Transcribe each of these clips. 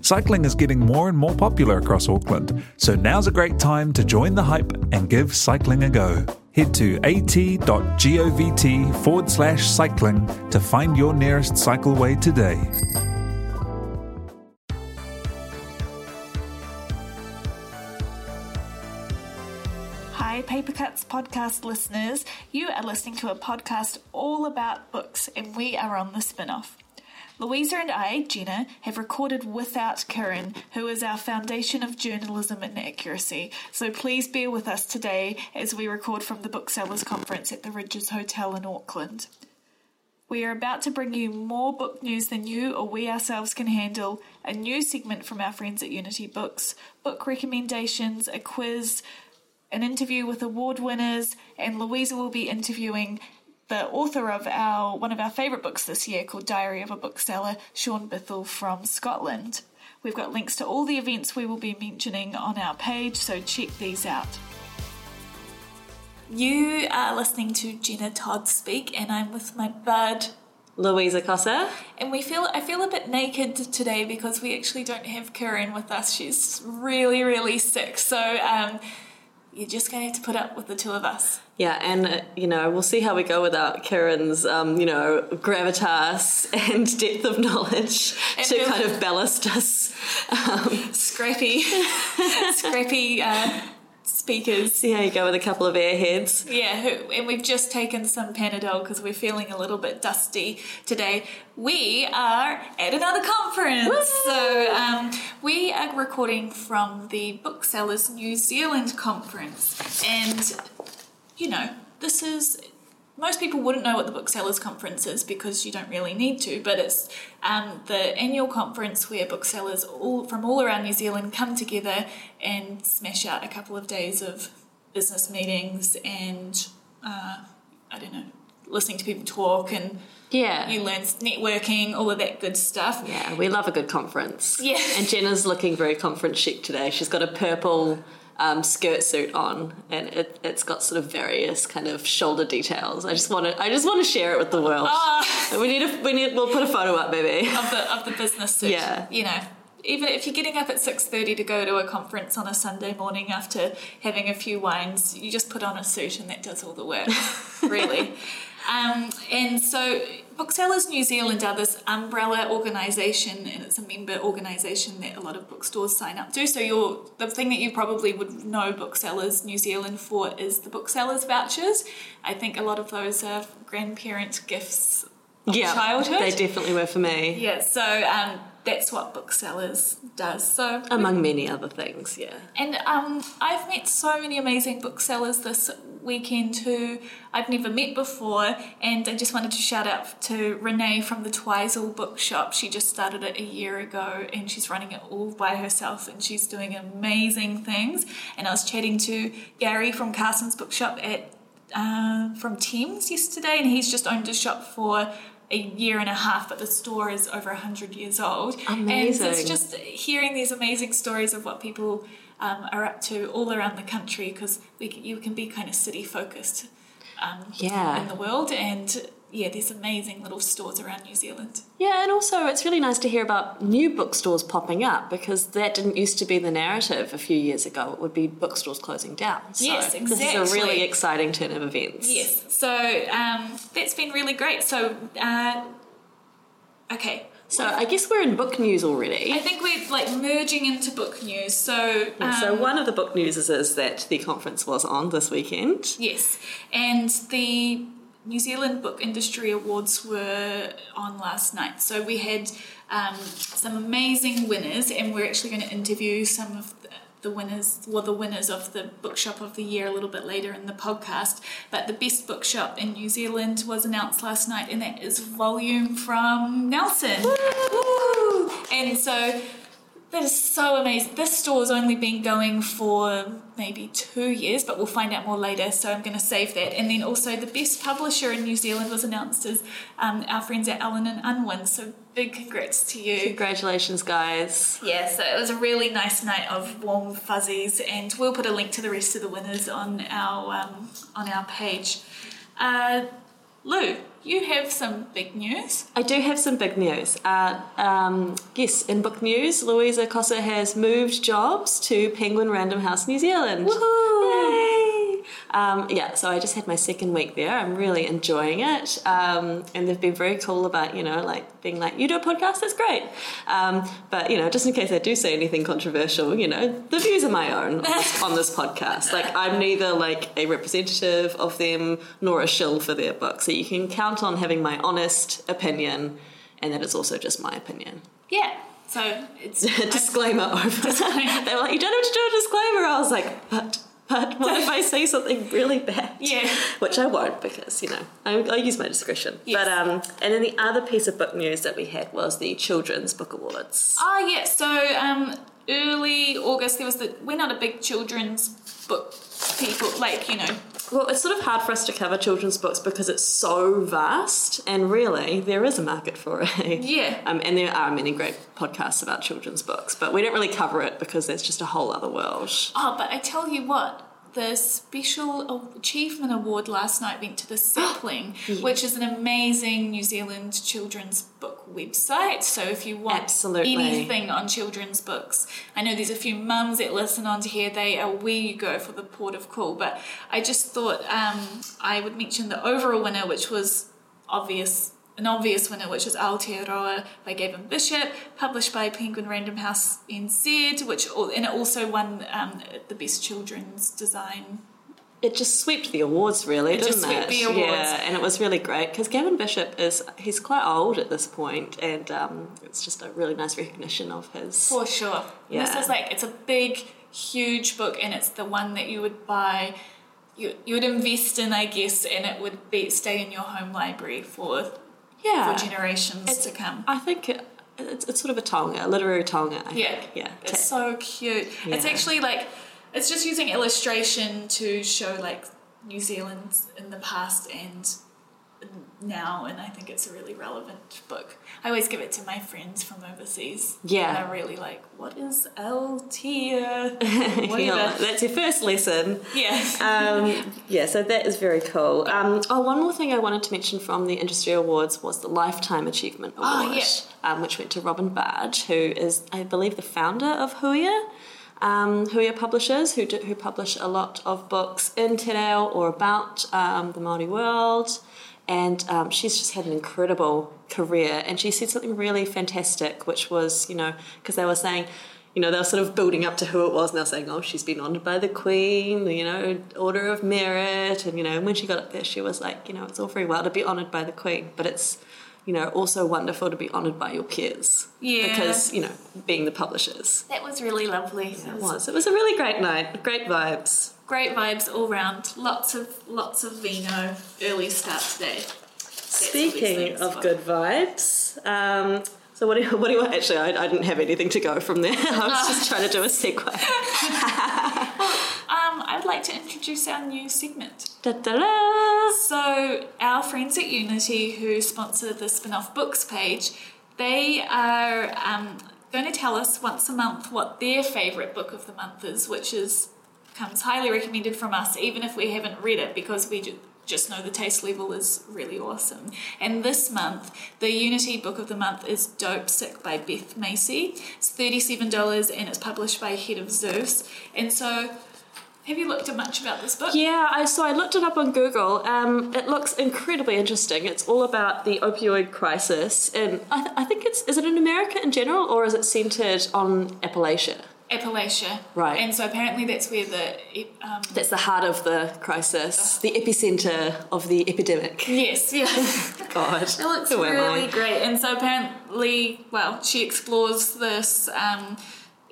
Cycling is getting more and more popular across Auckland, so now's a great time to join the hype and give cycling a go. Head to at.govt forward slash cycling to find your nearest cycleway today. Hi, Paper Cuts podcast listeners. You are listening to a podcast all about books, and we are on the spin off. Louisa and I, Jenna, have recorded without Karen, who is our foundation of journalism and accuracy. So please bear with us today as we record from the Booksellers Conference at the Ridges Hotel in Auckland. We are about to bring you more book news than you or we ourselves can handle, a new segment from our friends at Unity Books, book recommendations, a quiz, an interview with award winners, and Louisa will be interviewing the author of our one of our favourite books this year called Diary of a Bookseller, Shaun Bythell from Scotland. We've got links to all the events we will be mentioning on our page, so check these out. You are listening to Jenna Todd speak, and I'm with my bud Louisa Kasza. And we feel I feel a bit naked today because we actually don't have Karen with us. She's really, really sick. So um, you're just going to have to put up with the two of us. Yeah, and uh, you know we'll see how we go without Karen's, um, you know, gravitas and depth of knowledge And to kind of ballast us. Um, Scrappy, scrappy uh, speakers. see how you go with a couple of airheads. Yeah, who, and we've just taken some Panadol because we're feeling a little bit dusty today. We are at another conference. So um, we are recording from the Booksellers New Zealand conference. And, you know, this is. Most people wouldn't know what the Booksellers Conference is because you don't really need to, but it's um, the annual conference where booksellers all from all around New Zealand come together and smash out a couple of days of business meetings and uh, I don't know, listening to people talk and Yeah. you learn networking, all of that good stuff. yeah, we love a good conference. Yeah. And Jenna's looking very conference chic today. She's got a purple um, skirt suit on, and it, it's got sort of various kind of shoulder details. I just want to, I just want to share it with the world. Ah. We need a, we need, we'll put a photo up, maybe. Of the of the business suit. Yeah. You know. Even if you're getting up at six thirty to go to a conference on a Sunday morning after having a few wines, you just put on a suit and that does all the work. really. Um, and so Booksellers New Zealand mm. are this umbrella organisation and it's a member organisation that a lot of bookstores sign up to. So you're, the thing that you probably would know Booksellers New Zealand for is the Booksellers vouchers. I think a lot of those are grandparent gifts Yeah, childhood. they definitely were for me. Yeah, so um, that's what Booksellers does. So Among many other things, yeah. and um, I've met so many amazing booksellers this weekend who I've never met before, and I just wanted to shout out to Renee from the Twizel Bookshop. She just started it a year ago, and she's running it all by herself, and she's doing amazing things. And I was chatting to Gary from Carson's Bookshop at uh, from Thames yesterday, and he's just owned a shop for a year and a half, but the store is over 100 years old. Amazing. And it's just hearing these amazing stories of what people um, are up to all around the country because you can be kind of city focused um, Yeah. in the world. And yeah, there's amazing little stores around New Zealand. Yeah, and also it's really nice to hear about new bookstores popping up because that didn't used to be the narrative a few years ago. It would be bookstores closing down. So Yes, This is a really exciting turn of events. Yes, so um, that's been really great. So, uh, okay. So I guess we're in book news already. I think we're like merging into book news. So, um, so one of the book news is that the conference was on this weekend. Yes, and the New Zealand Book Industry Awards were on last night. So we had um, some amazing winners, and we're actually going to interview some of the, the winners, well, the winners of the bookshop of the year a little bit later in the podcast. But the best bookshop in New Zealand was announced last night, and that is Volume from Nelson. Woo! And so that is so amazing. This store's only been going for maybe two years, but we'll find out more later. So I'm going to save that. And then also, the best publisher in New Zealand was announced as um, our friends at Allen and Unwin. So big congrats to you. Congratulations, guys. Yeah, so it was a really nice night of warm fuzzies, and we'll put a link to the rest of the winners on our um, on our page. Uh, Lou, you have some big news. I do have some big news. Uh, um, yes, in book news, Louisa Kasza has moved jobs to Penguin Random House New Zealand. Woohoo! Yay! Um, yeah, so I just had my second week there. I'm really enjoying it. Um, and they've been very cool about, you know, like being like, you do a podcast, that's great. Um, but, you know, just in case I do say anything controversial, you know, the views are my own on this, on this podcast. Like, I'm neither like a representative of them nor a shill for their book. So you can count on having my honest opinion and that it's also just my opinion. Yeah. So it's disclaimer over. they were like, you don't have to do a disclaimer. I was like, but but what if I say something really bad? Yeah. Which I won't because, you know, I, I use my discretion. Yes. But, um, and then the other piece of book news that we had was the Children's Book Awards. Oh yeah, so um, early August there was the we're not a big children's book people like you know Well, it's sort of hard for us to cover children's books because it's so vast, and really, there is a market for it. Yeah. Um, and there are many great podcasts about children's books, but we don't really cover it because that's just a whole other world. oh but I tell you what the special achievement award last night went to the Sapling, which is an amazing New Zealand children's book website. So if you want Absolutely. anything on children's books, I know there's a few mums that listen on to here. They are where you go for the port of call. But I just thought um, I would mention the overall winner, which was obvious. An obvious winner, which is Aotearoa by Gavin Bishop, published by Penguin Random House NZ, which and it also won um, the best children's design. It just swept the awards, really, It didn't just swept it? the awards. Yeah, and it was really great because Gavin Bishop is he's quite old at this point, and um, it's just a really nice recognition of his. For sure. And This is like it's a big, huge book, and it's the one that you would buy. You, you would invest in, I guess, and it would be stay in your home library for Yeah, for generations It's- to come. I think it, it's, it's sort of a taonga, a literary taonga. I Yeah, think. yeah. It's so cute. It's actually like it's just using illustration to show like New Zealand in the past and now, and I think it's a really relevant book. I always give it to my friends from overseas. Yeah. and they're really like, "What is LT?" Yeah, that's your first lesson. yeah. Um, yeah, so that is very cool. Um, oh, one more thing I wanted to mention from the Industry Awards was the Lifetime Achievement Award, Oh, yeah. um, which went to Robyn Bargh, who is, I believe, the founder of Huia. Um, Huia Publishers, who, do, who publish a lot of books in Te Reo or about um, the Māori world. And um, she's just had an incredible career. And she said something really fantastic, which was, you know, because they were saying, you know, they were sort of building up to who it was, and they were saying, oh, she's been honoured by the Queen, you know, Order of Merit. And, you know, and when she got up there, she was like, you know, it's all very well to be honoured by the Queen, but it's, you know, also wonderful to be honoured by your peers. Yeah. Because, you know, being the publishers. That was really lovely. It was. It was a really great night. Great vibes. Great vibes all round. Lots of lots of vino. Early start today. That's Speaking of so. good vibes, um, so what do you, what do you actually? I, I didn't have anything to go from there. I was just trying to do a segue. Um, I'd like to introduce our new segment. Da, da, da. So, our friends at Unity, who sponsor the Spin Off Books page, they are um, going to tell us once a month what their favourite book of the month is, which is comes highly recommended from us, even if we haven't read it, because we ju- just know the taste level is really awesome. And this month, the Unity book of the month is Dope Sick by Beth Macy. It's $37 and it's published by Head of Zeus. And so, have you looked at much about this book? Yeah, I so I looked it up on Google. Um, it looks incredibly interesting. It's all about the opioid crisis, and I, th- I think it's is it in America in general, or is it centered on Appalachia? Appalachia. Right. And so apparently that's where the um, That's the heart of the crisis, the epicenter of the epidemic. yes, yeah. God, It looks really great. And so apparently, well, she explores this um,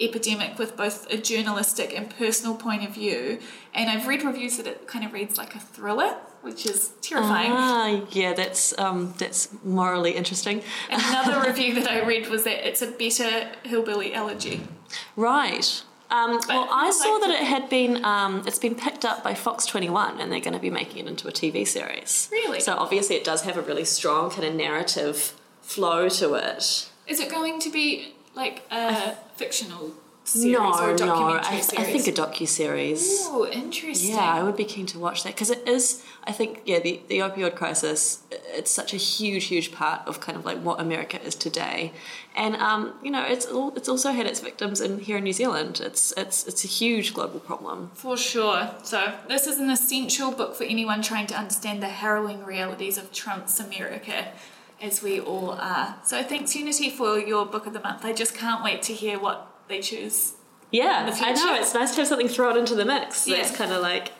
epidemic with both a journalistic and personal point of view. And I've read reviews that it kind of reads like a thriller, which is terrifying. Ah, yeah, that's um, that's morally interesting. Another review that I read was that it's a better hillbilly elegy. Right. Um, well, I saw that it. it had been um, it's been picked up by Fox Twenty One, and they're going to be making it into a TV series. Really? So obviously, it does have a really strong kind of narrative flow to it. Is it going to be like a fictional series no, or a no, I, series? I think a docu series. Ooh, interesting. Yeah, I would be keen to watch that because it is. I think yeah, the the opioid crisis. It's such a huge, huge part of kind of like what America is today, and um, you know, it's it's also had its victims in here in New Zealand. It's it's it's a huge global problem. For sure. So, this is an essential book for anyone trying to understand the harrowing realities of Trump's America, as we all are. So, thanks, Unity, for your book of the month. I just can't wait to hear what they choose. Yeah, the I know. It's nice to have something thrown into the mix. Yeah. That's kind of like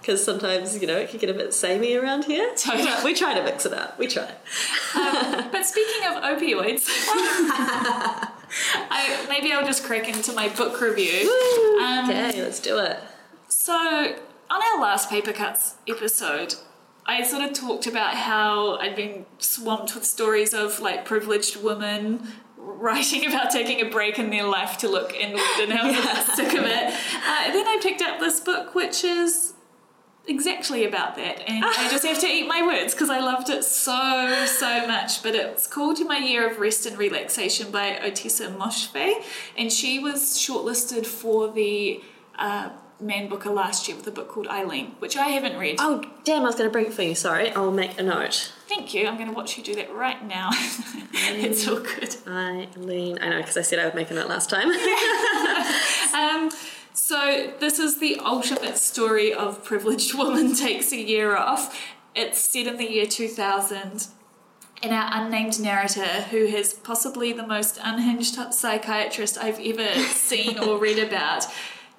because sometimes you know it can get a bit samey around here. Totally. we try to mix it up. We try. But speaking of opioids, I, maybe I'll just crack into my book review. Um, okay, let's do it. So, on our last Paper Cuts episode, I sort of talked about how I'd been swamped with stories of like privileged women writing about taking a break in their life to look inward and how yeah. sick of it. Uh, then I picked up this book, which is exactly about that, and I just have to eat my words because I loved it so so much. But it's called My Year of Rest and Relaxation by Ottessa Moshfegh, and she was shortlisted for the uh, Man Booker last year with a book called Eileen, which I haven't read. Oh damn! I was going to bring it for you. Sorry, I'll make a note. Thank you. I'm going to watch you do that right now. it's all good. I Eileen, I know because I said I would make a note last time. Um, so this is the ultimate story of privileged woman takes a year off. It's set in the year 2000. And our unnamed narrator, who is possibly the most unhinged psychiatrist I've ever seen or read about,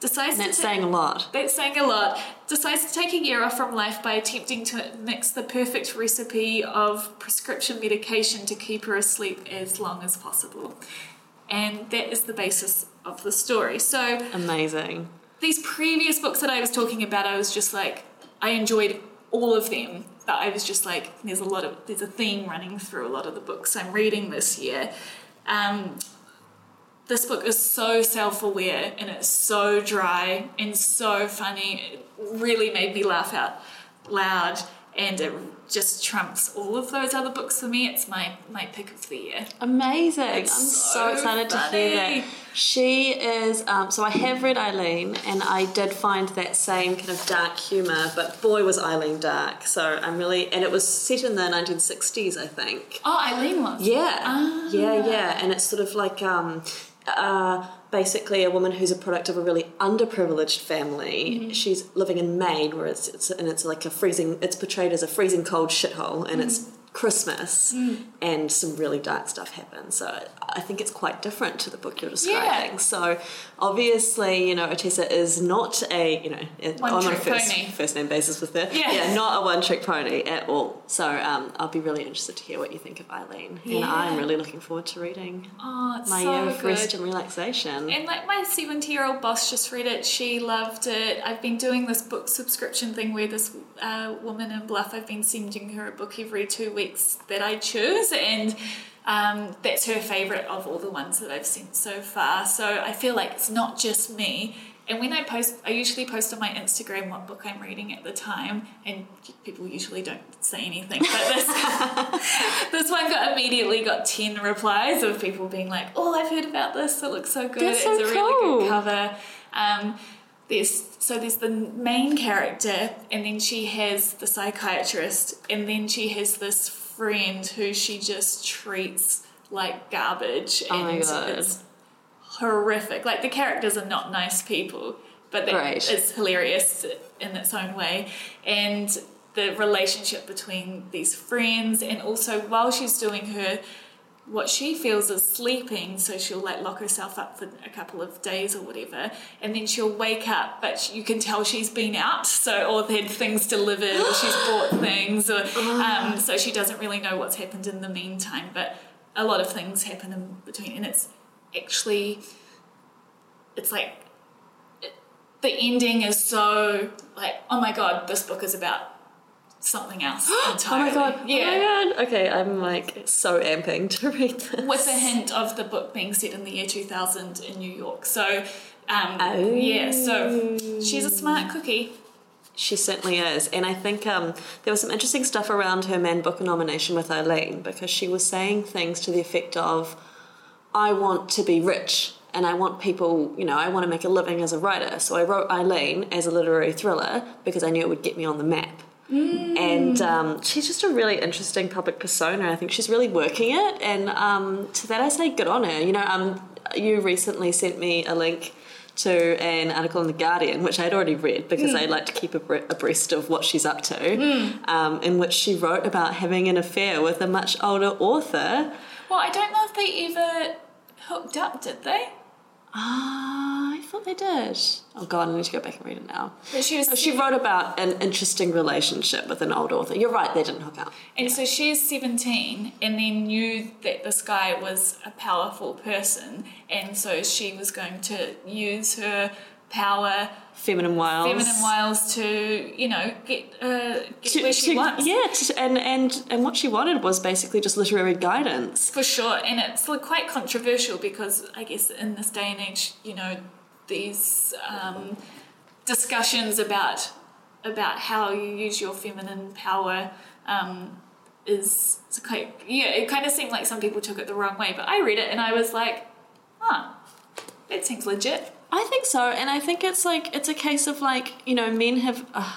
decides That's to ta- saying a lot. that's saying a lot. Decides to take a year off from life by attempting to mix the perfect recipe of prescription medication to keep her asleep as long as possible. And that is the basis of the story. So Amazing. these previous books that I was talking about, I was just like, I enjoyed all of them, but I was just like, there's a lot of, there's a theme running through a lot of the books I'm reading this year. Um, this book is so self-aware and it's so dry and so funny. It really made me laugh out loud, and it just trumps all of those other books for me. It's my my pick of the year. Amazing. I'm so, so excited to hear that. She is, um, so I have read Eileen and I did find that same kind of dark humour, but boy was Eileen dark. So I'm really, and it was set in the 1960s, I think. Oh, Eileen was. Yeah, Ah. yeah, yeah, and it's sort of like um, uh, basically a woman who's a product of a really underprivileged family. Mm-hmm. She's living in Maine, where it's, it's and it's like a freezing. It's portrayed as a freezing cold shithole, and it's Mm-hmm. Christmas, Mm. and some really dark stuff happens. So I think it's quite different to the book you're describing. Yeah. So obviously, you know, Ottessa is not a you know One I'm on a first, pony. first name basis with her. Yeah. yeah, not a one trick pony at all. So um, I'll be really interested to hear what you think of Eileen, and I'm really looking forward to reading Oh, my so year of good. rest and relaxation. And like my 70 year old boss just read it, she loved it. I've been doing this book subscription thing where this uh, woman in Bluff, I've been sending her a book every two weeks that I choose, and um, that's her favourite of all the ones that I've sent so far. So I feel like it's not just me. And when I post, I usually post on my Instagram what book I'm reading at the time, and people usually don't say anything. But this, this one got immediately got ten replies of people being like, "Oh, I've heard about this. It looks so good. That's it's so a really good cover." Um, there's so there's the main character, and then she has the psychiatrist, and then she has this friend who she just treats like garbage, Oh my and God. it's horrific. Like the characters are not nice people, but that Right. is hilarious in its own way. And the relationship between these friends, and also while she's doing her what she feels is sleeping, so she'll like lock herself up for a couple of days or whatever, and then she'll wake up, but you can tell she's been out, so or had things delivered, or she's bought things, or um, so she doesn't really know what's happened in the meantime. But a lot of things happen in between, and it's actually, it's like it, the ending is so like, oh my god, this book is about something else entirely. Oh my god! Yeah. Oh my god! Okay, I'm like so amping to read this. with a hint of the book being set in the year 2000 in New York. So, um, Oh. yeah, so she's a smart cookie. She certainly is, and I think um, there was some interesting stuff around her Man Booker nomination with Eileen because she was saying things to the effect of, "I want to be rich." And I want people, you know, I want to make a living as a writer. So I wrote Eileen as a literary thriller because I knew it would get me on the map. And um, she's just a really interesting public persona. I think she's really working it. And um, to that, I say good on her. You know, um, you recently sent me a link to an article in The Guardian, which I'd already read because I like to keep abre- abreast of what she's up to, um, in which she wrote about having an affair with a much older author. Well, I don't know if they ever hooked up, did they? Ah, I thought they did. Oh god, I need to go back and read it now. But she was. Oh, She wrote about an interesting relationship with an old author. You're right, they didn't hook up. and so she's 17 and then knew that this guy was a powerful person, and so she was going to use her power, Feminine Wiles. feminine wiles to, you know, get, uh, get To- where she to- wants. Yeah, to, and, and, and what she wanted was basically just literary guidance. For sure, and it's like quite controversial because I guess in this day and age, you know, these um, discussions about about how you use your feminine power um, is it's quite yeah. It kind of seemed like some people took it the wrong way, but I read it and I was like, huh, that seems legit. I think so, and I think it's like it's a case of like you know men have. Uh,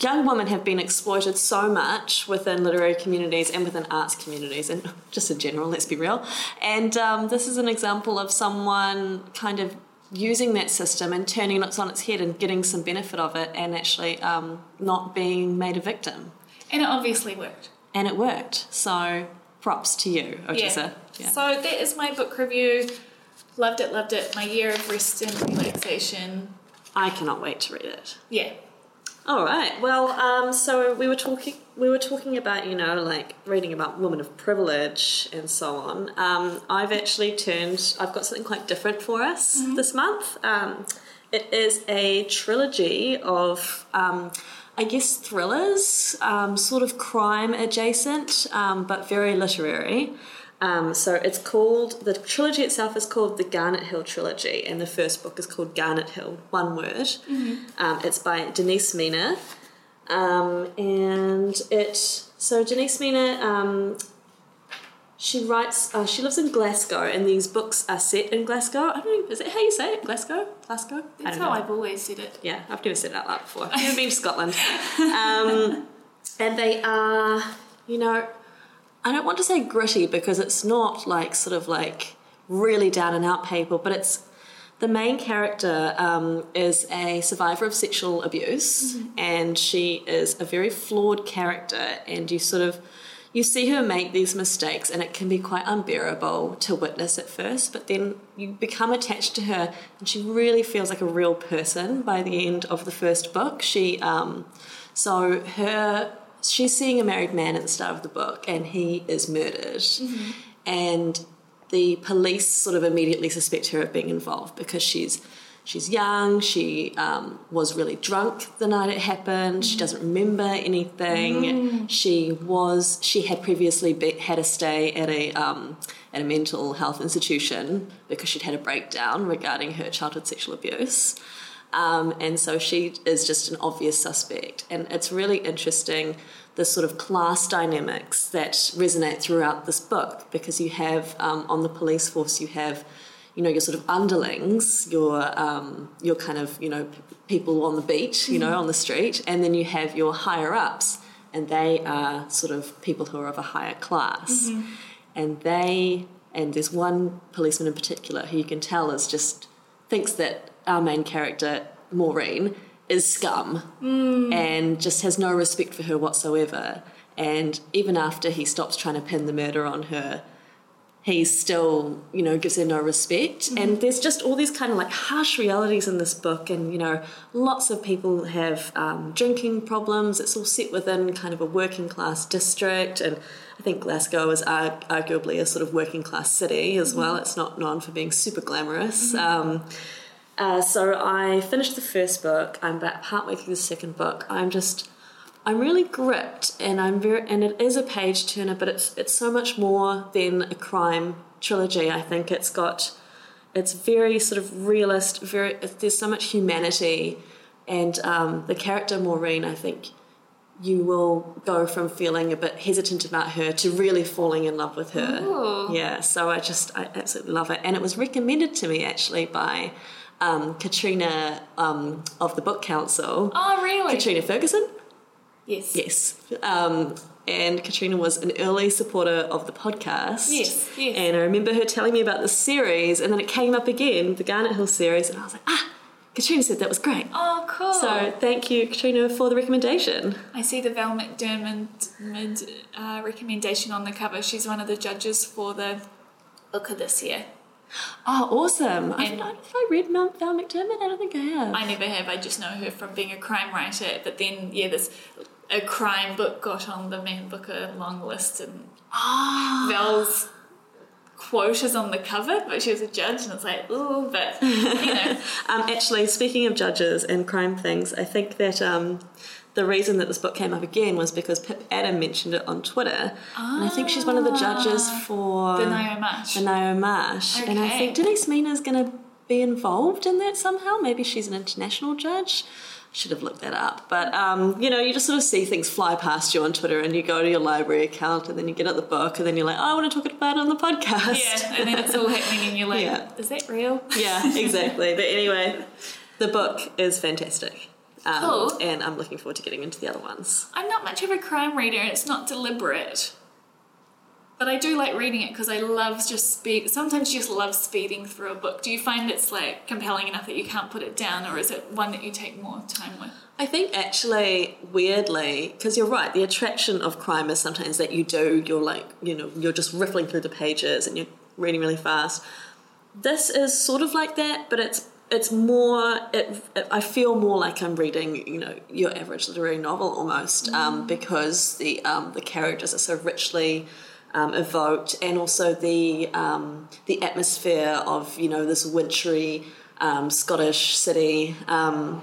young women have been exploited so much within literary communities and within arts communities, and just in general. Let's be real. And um, this is an example of someone kind of using that system and turning it on its head and getting some benefit of it, and actually um, not being made a victim. And it obviously worked. And it worked. So props to you, Ottessa. Yeah. So that is my book review. Loved it, loved it. My year of rest and relaxation. I cannot wait to read it. Yeah. All right. Well, um, so we were talking. We were talking about you know like reading about women of privilege and so on. Um, I've actually turned. I've got something quite different for us this month. Um, it is a trilogy of. Um, I guess thrillers, um, sort of crime adjacent, um, but very literary. Um, so it's called the trilogy itself is called the Garnet Hill trilogy, and the first book is called Garnet Hill, one word. Um, it's by Denise Mina, um, and it so Denise Mina. Um, she writes. Uh, she lives in Glasgow, and these books are set in Glasgow. I don't know. Is it how you say it? Glasgow. Glasgow. That's how know. I've always said it. Yeah, I've never said it out loud before. I've never been to Scotland. Um, and they are, you know, I don't want to say gritty because it's not like sort of like really down and out paper, but it's the main character um, is a survivor of sexual abuse, and she is a very flawed character, and you sort of you see her make these mistakes and it can be quite unbearable to witness at first but then you become attached to her and she really feels like a real person by the end of the first book. She um, so her she's seeing a married man at the start of the book and he is murdered. And the police sort of immediately suspect her of being involved because she's she's young. She um, was really drunk the night it happened. She doesn't remember anything. She was she had previously be, had a stay at a um, at a mental health institution because she'd had a breakdown regarding her childhood sexual abuse um, and so she is just an obvious suspect. And it's really interesting the sort of class dynamics that resonate throughout this book because you have um, on the police force you have you know your sort of underlings your um, your kind of you know people on the beat you know on the street and then you have your higher ups and they are sort of people who are of a higher class. And they and there's one policeman in particular who you can tell is just thinks that our main character Maureen is scum and just has no respect for her whatsoever and even after he stops trying to pin the murder on her he still, you know, gives her no respect. And there's just all these kind of like harsh realities in this book. And, you know, lots of people have um, drinking problems. It's all set within kind of a working class district. And I think Glasgow is ar- arguably a sort of working class city as well. It's not known for being super glamorous. Um, uh, so I finished the first book. I'm about partway through the second book. I'm just, I'm really gripped, and I'm very, and it is a page turner, but it's it's so much more than a crime trilogy. I think it's got, it's very sort of realist. Very, there's so much humanity, and um, the character Maureen. I think you will go from feeling a bit hesitant about her to really falling in love with her. Ooh. Yeah, so I just I absolutely love it, and it was recommended to me actually by um, Katrina um, of the Book Council. Oh, really? Katrina Ferguson. Yes. Yes. Um, and Katrina was an early supporter of the podcast. Yes, yes. And I remember her telling me about the series, and then it came up again, the Garnet Hill series, and I was like, ah, Katrina said that was great. Oh, cool. So thank you, Katrina, for the recommendation. I see the Val McDermid uh, recommendation on the cover. She's one of the judges for the book of this year. Oh, awesome. I don't know if I read Val McDermid. I don't think I have. I never have. I just know her from being a crime writer. But then, yeah, this a crime book got on the Man Booker long list, and Ah. Val's quote is on the cover, but she was a judge, and it's like, ooh, but you know, Um, actually, speaking of judges and crime things, I think that um, the reason that this book came up again was because Pip Adam mentioned it on Twitter, and I think she's one of the judges for the Ngaio Marsh. the Marsh, and I think Denise Mina is going to be involved in that somehow. Maybe she's an international judge. Should have looked that up, but um, you know, you just sort of see things fly past you on Twitter, and you go to your library account, and then you get at the book, and then you're like, oh, I want to talk about it on the podcast. yeah, and then it's all happening, and you're like, Yeah. is that real? Yeah, exactly. but anyway, the book is fantastic. Um, Cool. And I'm looking forward to getting into the other ones. I'm not much of a crime reader, and it's not deliberate. But I do like reading it because I love just speed. Sometimes you just love speeding through a book. Do you find it's like compelling enough that you can't put it down, or is it one that you take more time with? I think actually, weirdly, because you're right, the attraction of crime is sometimes that you do, you're like, you know, you're just riffling through the pages and you're reading really fast. This is sort of like that, but it's it's more. It, it, I feel more like I'm reading, you know, your average literary novel almost, um, because the um, the characters are so richly um, evoked, and also the um, the atmosphere of you know this wintry um, Scottish city. Um,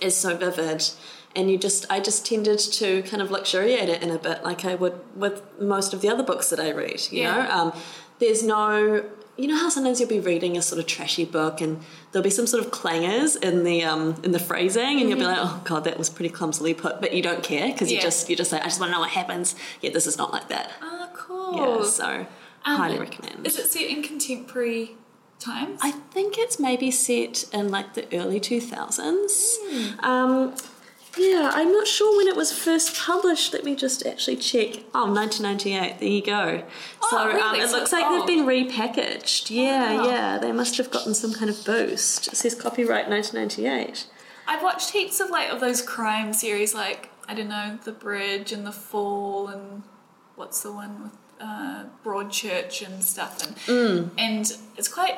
is so vivid and you just i just tended to kind of luxuriate it in a bit like i would with most of the other books that i read you Yeah. know um, there's no you know how sometimes you'll be reading a sort of trashy book and there'll be some sort of clangers in the um, in the phrasing and you'll be like oh god that was pretty clumsily put but you don't care because you just you just say i just want to know what happens yeah this is not like that Oh, cool. yeah so Um, highly recommend Is it set in contemporary times? I think it's maybe set in like the early 2000s. Um, yeah, I'm not sure when it was first published. Let me just actually check. Oh, 1998. There you go. Oh, so um, it looks like they've been repackaged. Yeah, Wow. yeah. They must have gotten some kind of boost. It says copyright 1998. I've watched heaps of like of those crime series, like I don't know, The Bridge and The Fall, and what's the one with uh, Broadchurch and stuff, and Mm. and it's quite.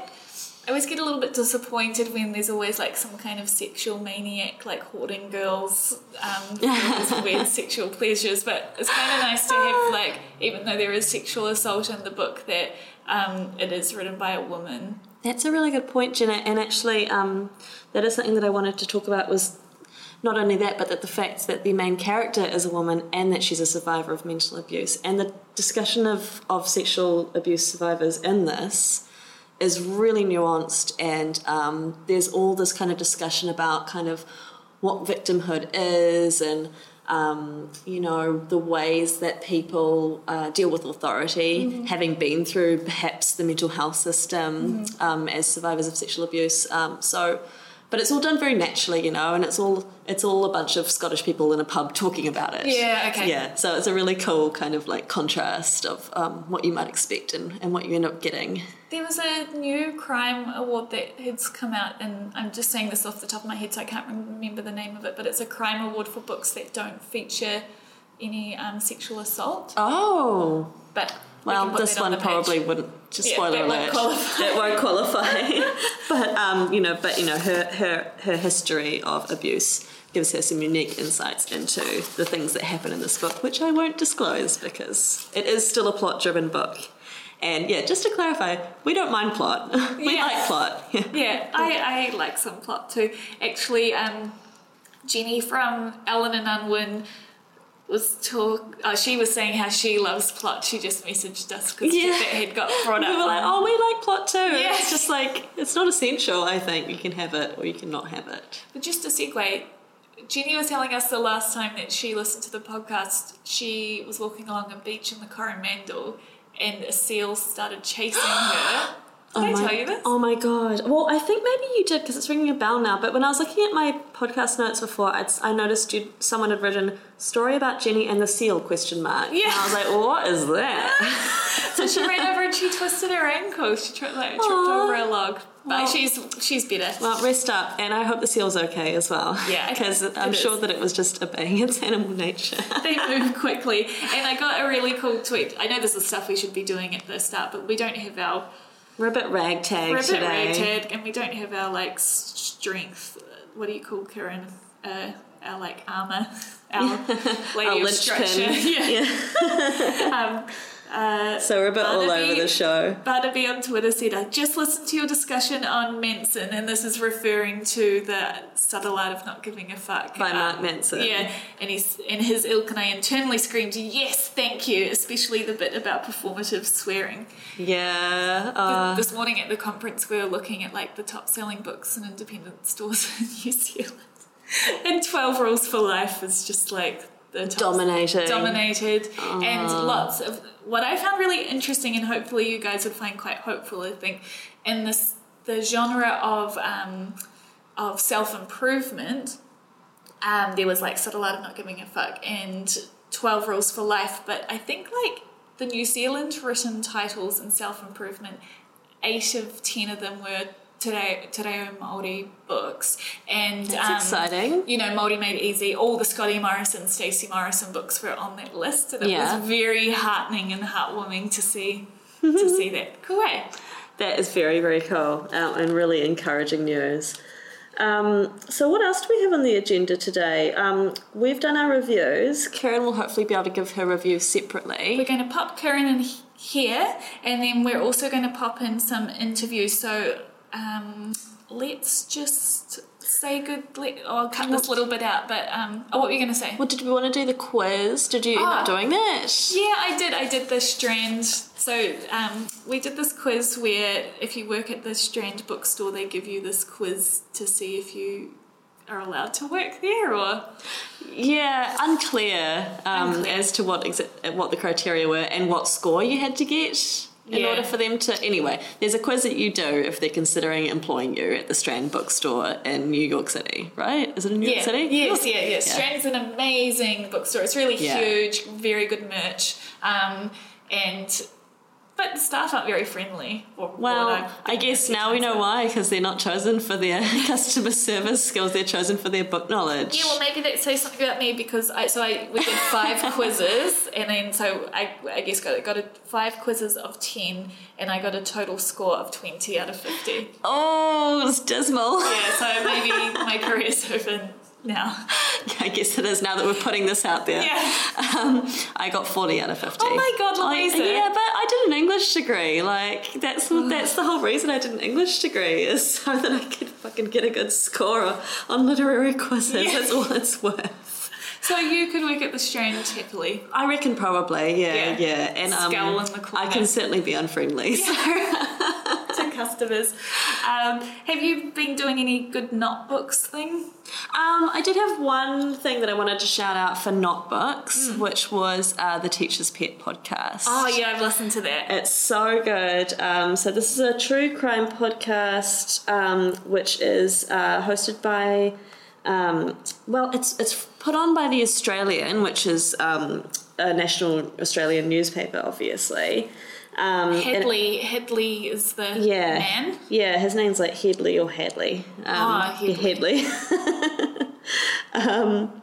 I always get a little bit disappointed when there's always like some kind of sexual maniac like hoarding girls um, weird sexual pleasures. But it's kind of nice to have like, even though there is sexual assault in the book, that um, it is written by a woman. That's a really good point, Jenna. And actually, um, that is something that I wanted to talk about was not only that, but that the fact that the main character is a woman and that she's a survivor of mental abuse. And the discussion of, of sexual abuse survivors in this is really nuanced and um, there's all this kind of discussion about kind of what victimhood is and um, you know the ways that people uh, deal with authority having been through perhaps the mental health system um, as survivors of sexual abuse. Um, so but it's all done very naturally you know and it's all it's all a bunch of scottish people in a pub talking about it Yeah, okay. yeah so it's a really cool kind of like contrast of um, what you might expect and, and what you end up getting There was a new crime award that has come out, and I'm just saying this off the top of my head, so I can't remember the name of it. But it's a crime award for books that don't feature any um, sexual assault. oh But Well, put this on one the page. probably wouldn't. Just Yeah, spoiler that won't alert. It won't qualify. but um, you know, but you know, her her her history of abuse gives her some unique insights into the things that happen in this book, which I won't disclose because it is still a plot-driven book. And yeah, just to clarify, we don't mind plot. we Yeah. like plot. Yeah. Yeah, I, I like some plot too. Actually, um, Jenny from Allen and Unwin was talk. Uh, she was saying how she loves plot. She just messaged us because Yeah. that had got brought We were like, oh, we like plot too. Yeah. It's just like it's not essential. I think you can have it or you can not have it. But just a segue, Jenny was telling us the last time that she listened to the podcast, she was walking along a beach in the Coromandel and a seal started chasing her. Did I oh my, tell you this? Oh my god. Well, I think maybe you did because it's ringing a bell now. But when I was looking at my podcast notes before, I'd, I noticed you someone had written story about Jenny and the seal question mark. Yeah. And. I was like, what is that? So she ran over and she twisted her ankle. She tripped, like, tripped Aw. over a log. But Well- she's she's better. well, rest up, and I hope the seal's okay as well. Yeah, because I'm sure is. that it was just obeying its animal nature. they move quickly. And I got a really cool tweet. I know this is stuff we should be doing at the start, but we don't have our We're a bit ragtag we're a bit today. ragtag and we don't have our like strength. What do you call Karen? Uh, our like armor, our lady Our of structure. Yeah. um, uh, So we're a bit all over the show. Barnaby on Twitter said, I just listened to your discussion on Manson, and this is referring to the subtle art of not giving a fuck. By Um, Mark Manson. Yeah, and he's in his ilk, and I internally screamed, Yes, thank you, especially the bit about performative swearing. Yeah. Uh, this morning at the conference, we were looking at like the top selling books in independent stores in New Zealand. And 12 Rules for Life is just like the top Dominating. dominated and lots of what I found really interesting and hopefully you guys would find quite hopeful I think in this the genre of um, of self improvement um, there was like subtle art of not giving a fuck and 12 rules for life but I think like the New Zealand written titles in self improvement eight of ten of them were Today, Today Māori books, and That's um, exciting. you know, Māori Made Easy, all the Scotty Morrison, Stacey Morrison books were on that list, and it Yeah. was very heartening and heartwarming to see to see that. Cool. That is very, very cool um, and really encouraging news. Um, so, what else do we have on the agenda today? Um, we've done our reviews. Karen will hopefully be able to give her review separately. We're going to pop Karen in here, and then we're also going to pop in some interviews. So um, let's just say good. Let, oh, I'll cut this little bit out. But um, oh, what were you going to say? Well, did we want to do the quiz? Did you end up Ah. doing that? Yeah, I did. I did the Strand. So um, we did this quiz where if you work at the Strand bookstore, they give you this quiz to see if you are allowed to work there or. Yeah, unclear, um, Unclear. as to what exa- what the criteria were and what score you had to get in Yeah. order for them to. Anyway, there's a quiz that you do if they're considering employing you at the Strand bookstore in New York City, right? Is it in New Yeah. York City? Yes, yeah, yeah. Strand's an amazing bookstore. It's really Yeah. huge, very good merch, um, and but the staff aren't very friendly. Or Well, I've I guess now we know why, because they're not chosen for their customer service skills, they're chosen for their book knowledge. Yeah, well, maybe that says something about me because I so I we did five quizzes and then so I I guess got got a five quizzes of ten and I got a total score of twenty out of fifty. Oh, it's dismal. Yeah, so maybe my career's over now. I guess it is now that we're putting this out there. Yeah. Um, I got 40 out of 50. Oh my God, I- yeah, but I did an English degree. Like, that's that's the whole reason I did an English degree, is so that I could fucking get a good score on, on literary quizzes. Yeah. That's all it's worth. So you could work at the Strand happily. I reckon probably, yeah, Yeah. yeah. And um, Scowl in the I can certainly be unfriendly. So. to customers. Um, have you been doing any good not books thing? Um, I did have one thing that I wanted to shout out for Not Books, which was uh, the Teacher's Pet podcast. Oh yeah, I've listened to that. It's so good. Um, so this is a true crime podcast, um, which is uh, hosted by, um, well, it's it's put on by the Australian, which is um, a national Australian newspaper, obviously. Um, and- Headley, Headley is the yeah, man. yeah, his name's like Headley or Hadley. Um, Ah, yeah, Headley. um,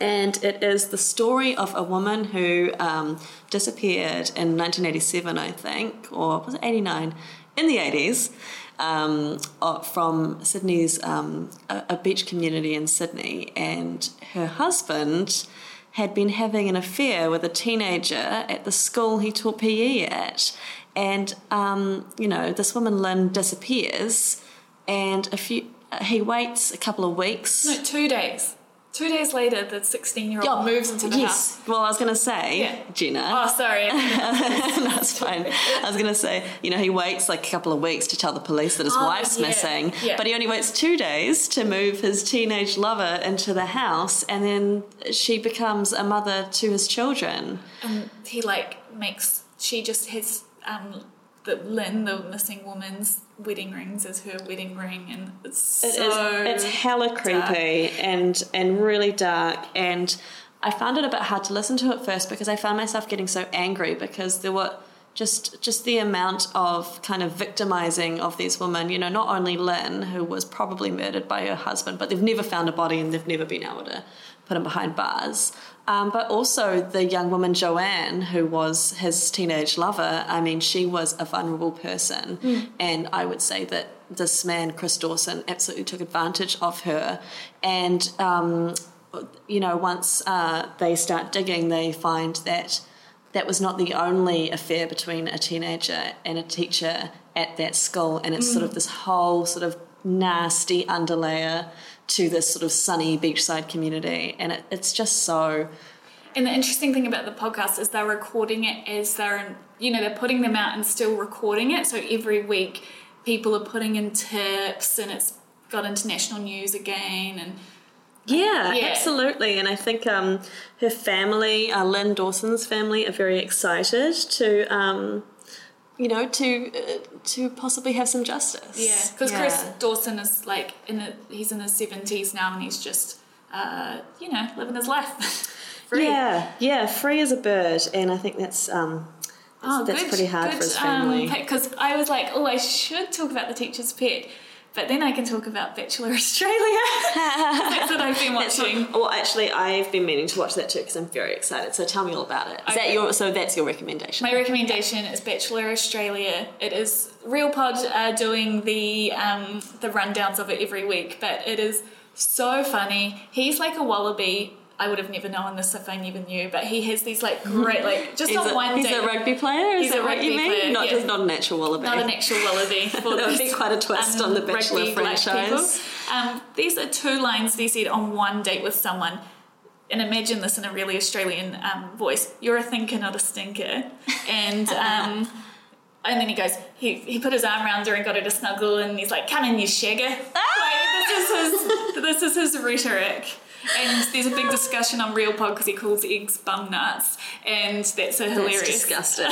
and it is the story of a woman who um, disappeared in 1987, I think, or was it 89? In the 80s, um, uh, from Sydney's um, a, beach community in Sydney, and her husband had been having an affair with a teenager at the school he taught PE at. And, um, you know, this woman, Lynn, disappears, and a few, he waits a couple of weeks. No, two days. Two days later, the 16 year old moves into the yes. house. Well, I was going to say, Yeah. Gina. Oh, sorry. That's fine. I was going to say, you know, he waits like a couple of weeks to tell the police that his Oh, wife's yeah, missing, yeah. but he only waits two days to move his teenage lover into the house, and then she becomes a mother to his children. and he like makes she just has um the Lynn, the missing woman's wedding rings as her wedding ring, and it's It is. so It's hella creepy and and really dark. And I found it a bit hard to listen to at first because I found myself getting so angry because there were just just the amount of kind of victimizing of these women. You know, not only Lynn, who was probably murdered by her husband, but they've never found a body and they've never been able to put him behind bars. Um, but also the young woman Joanne, who was his teenage lover. I mean, she was a vulnerable person, and I would say that this man, Chris Dawson, absolutely took advantage of her. And um, you know, once uh, they start digging, they find that that was not the only affair between a teenager and a teacher at that school, and it's sort of this whole sort of nasty underlayer to this sort of sunny beachside community, and it, it's just so. And the interesting thing about the podcast is they're recording it as they're, you know, they're putting them out and still recording it. So every week, people are putting in tips, and it's got international news again. And Yeah, Yeah. absolutely. And I think um, her family, uh, Lynn Dawson's family, are very excited to, um, you know, to uh, to possibly have some justice. yeah, because Chris Dawson is like in a, he's in his seventies now, and he's just, uh, you know, living his life. Free. Yeah, yeah, free as a bird, and I think that's um, Oh, that's good, pretty hard good, for his family. Because I was like, oh, I should talk about the teacher's pet, but then I can talk about Bachelor Australia. That's what I've been watching. not- well, actually, I've been meaning to watch that too because I'm very excited. So tell me all about it. Is that your? So that's your recommendation. My recommendation is Bachelor Australia. It is Real Pod uh, doing the um, the rundowns of it every week, but it is so funny. He's like a wallaby. I would have never known this if I never knew, but he has these like great, like just he's on a, one he's day. a rugby player. Is He's a rugby player, not yeah. just not an actual wallaby. not an actual wallaby. That would be quite a twist on the Bachelor franchise. Um, these are two lines he said on one date with someone. And imagine this in a really Australian um, voice. You're a thinker, not a stinker. And um, and then he goes, he, he put his arm around her and got her to snuggle, and he's like, "Come in, you shagger." Like, this is his this is his rhetoric. And there's a big discussion on Real Pod because he calls eggs bum nuts, and that's a That's hilarious. disgusting.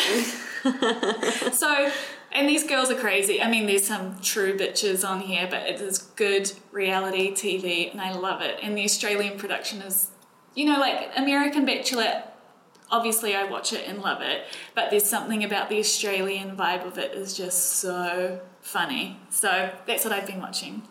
So, and these girls are crazy. I mean, there's some true bitches on here, but it is good reality TV, and I love it. And the Australian production is, you know, like American Bachelor. Obviously, I watch it and love it, but there's something about the Australian vibe of it is just so funny. So that's what I've been watching.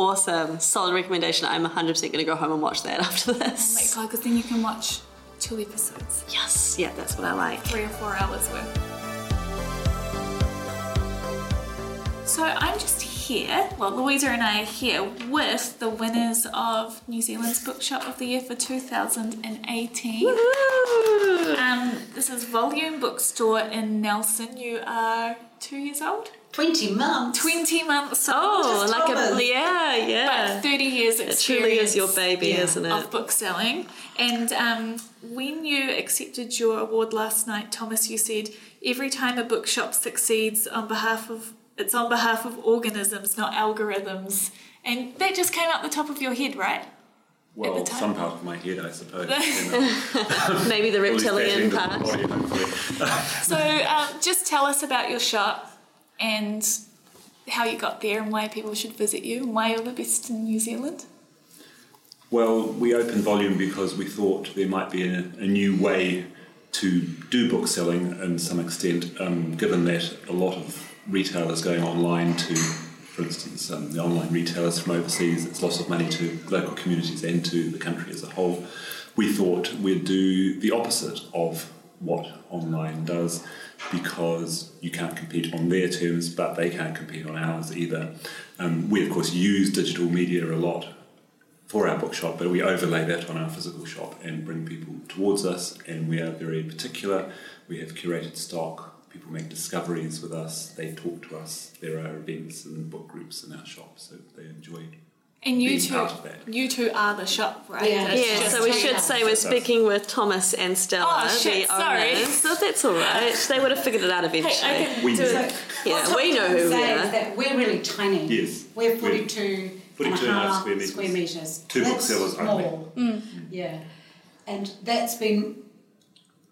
Awesome, solid recommendation. I'm 100 percent going to go home and watch that after this. Oh my god, because then you can watch two episodes, Yes, yeah, that's what I like. three or four hours worth. So I'm just here, well, Louisa and I are here with the winners of New Zealand's Bookshop of the Year for 2018. Woo! Um, this is Volume Bookstore in Nelson. You are two years old? 20 months. 20 months old. Oh, Just like a Thomas. yeah, yeah. But 30 years It truly is your baby, Yeah. isn't it? of book selling. And um, when you accepted your award last night, Thomas, you said every time a bookshop succeeds on behalf of it's on behalf of organisms, not algorithms. And that just came out the top of your head, right? Well, some part of my head, I suppose. you know. Maybe the reptilian part. of body. So um, just tell us about your shop and how you got there and why people should visit you and why you're the best in New Zealand. Well, we opened Volume because we thought there might be a, a new way to do book selling in some extent, um, given that a lot of retailers going online to, for instance, um, the online retailers from overseas, it's loss of money to local communities and to the country as a whole. we thought we'd do the opposite of what online does because you can't compete on their terms, but they can't compete on ours either. Um, we, of course, use digital media a lot for our bookshop, but we overlay that on our physical shop and bring people towards us, and we are very particular. We have curated stock. People make discoveries with us. They talk to us. There are events and book groups in our shop, so they enjoy And you two, part of that. you two are the shop, right? Yeah. Yeah, so we should hang say we're speaking with Thomas and Stella, Oh, shit, the sorry. No, that's all right. They would have figured it out eventually. Hey, I can We do do. it. yeah, we know who we are. that we're really tiny. Yes. We're We're 42, 42 and a half square metres. square metres. Two That's booksellers only. small. Mm. Yeah. And that's been,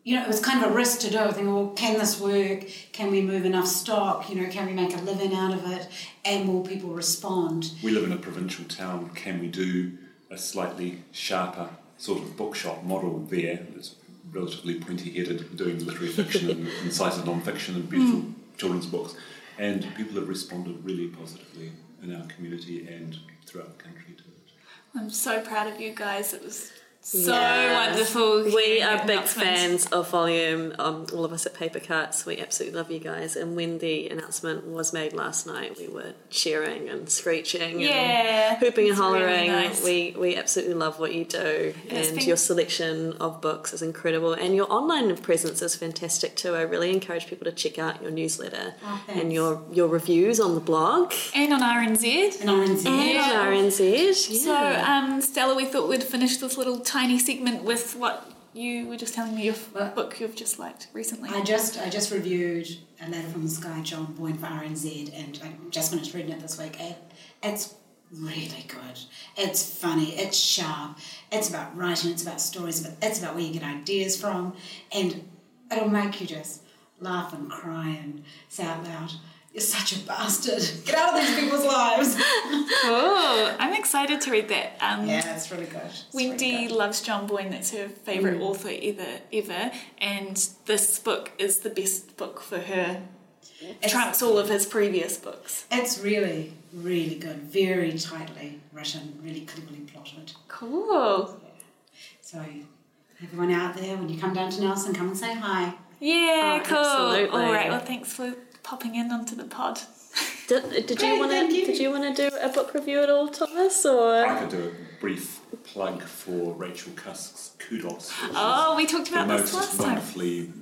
you know, it was kind of a risk to do. I think, well, can this work? Can we move enough stock? You know, can we make a living out of it? And will people respond? We live in a provincial town. Can we do a slightly sharper sort of bookshop model there? It's relatively pointy-headed, doing literary fiction and incisive non-fiction and beautiful children's books, and people have responded really positively in our community and throughout the country to it. I'm so proud of you guys. It was so Yeah. wonderful. We are big fans of Volume, um, all of us at Paper Cuts. We absolutely love you guys. And when the announcement was made last night, we were cheering and screeching Yeah, and hooping and it's really hollering. nice. We, we absolutely love what you do. It's and been- your selection of books is incredible. And your online presence is fantastic too. I really encourage people to check out your newsletter Oh, and your, your reviews on the blog. And on RNZ. And RNZ. And Yeah. on RNZ. So, um, Stella, we thought we'd finish this little tiny segment with what you were just telling me your Well- book you've just liked recently. I just I just reviewed a letter from the sky, John Boyne for RNZ, and I just finished reading it this week. It, it's really good. It's funny. It's sharp. It's about writing. It's about stories. But it's about where you get ideas from, and it'll make you just laugh and cry and say out loud, "You're such a bastard. Get out of these people's lives." oh, I'm excited to read that. Um, yeah, it's really good. It's Wendy really good. loves John Boyne. That's her favourite author ever, ever. And this book is the best book for her. It's- Trumps all of his previous books. It's really, really good. Very tightly written. Really cleverly plotted. Cool. So, everyone out there, when you come down to Nelson, come and say hi. Yeah, Oh, cool. absolutely. All right. Well, thanks for popping in onto the pod. Did, did you want to? Did you want to do a book review at all, Thomas? Or I could do a brief plug for Rachel Cusk's Kudos. Oh, we talked the about this most last time. wonderfully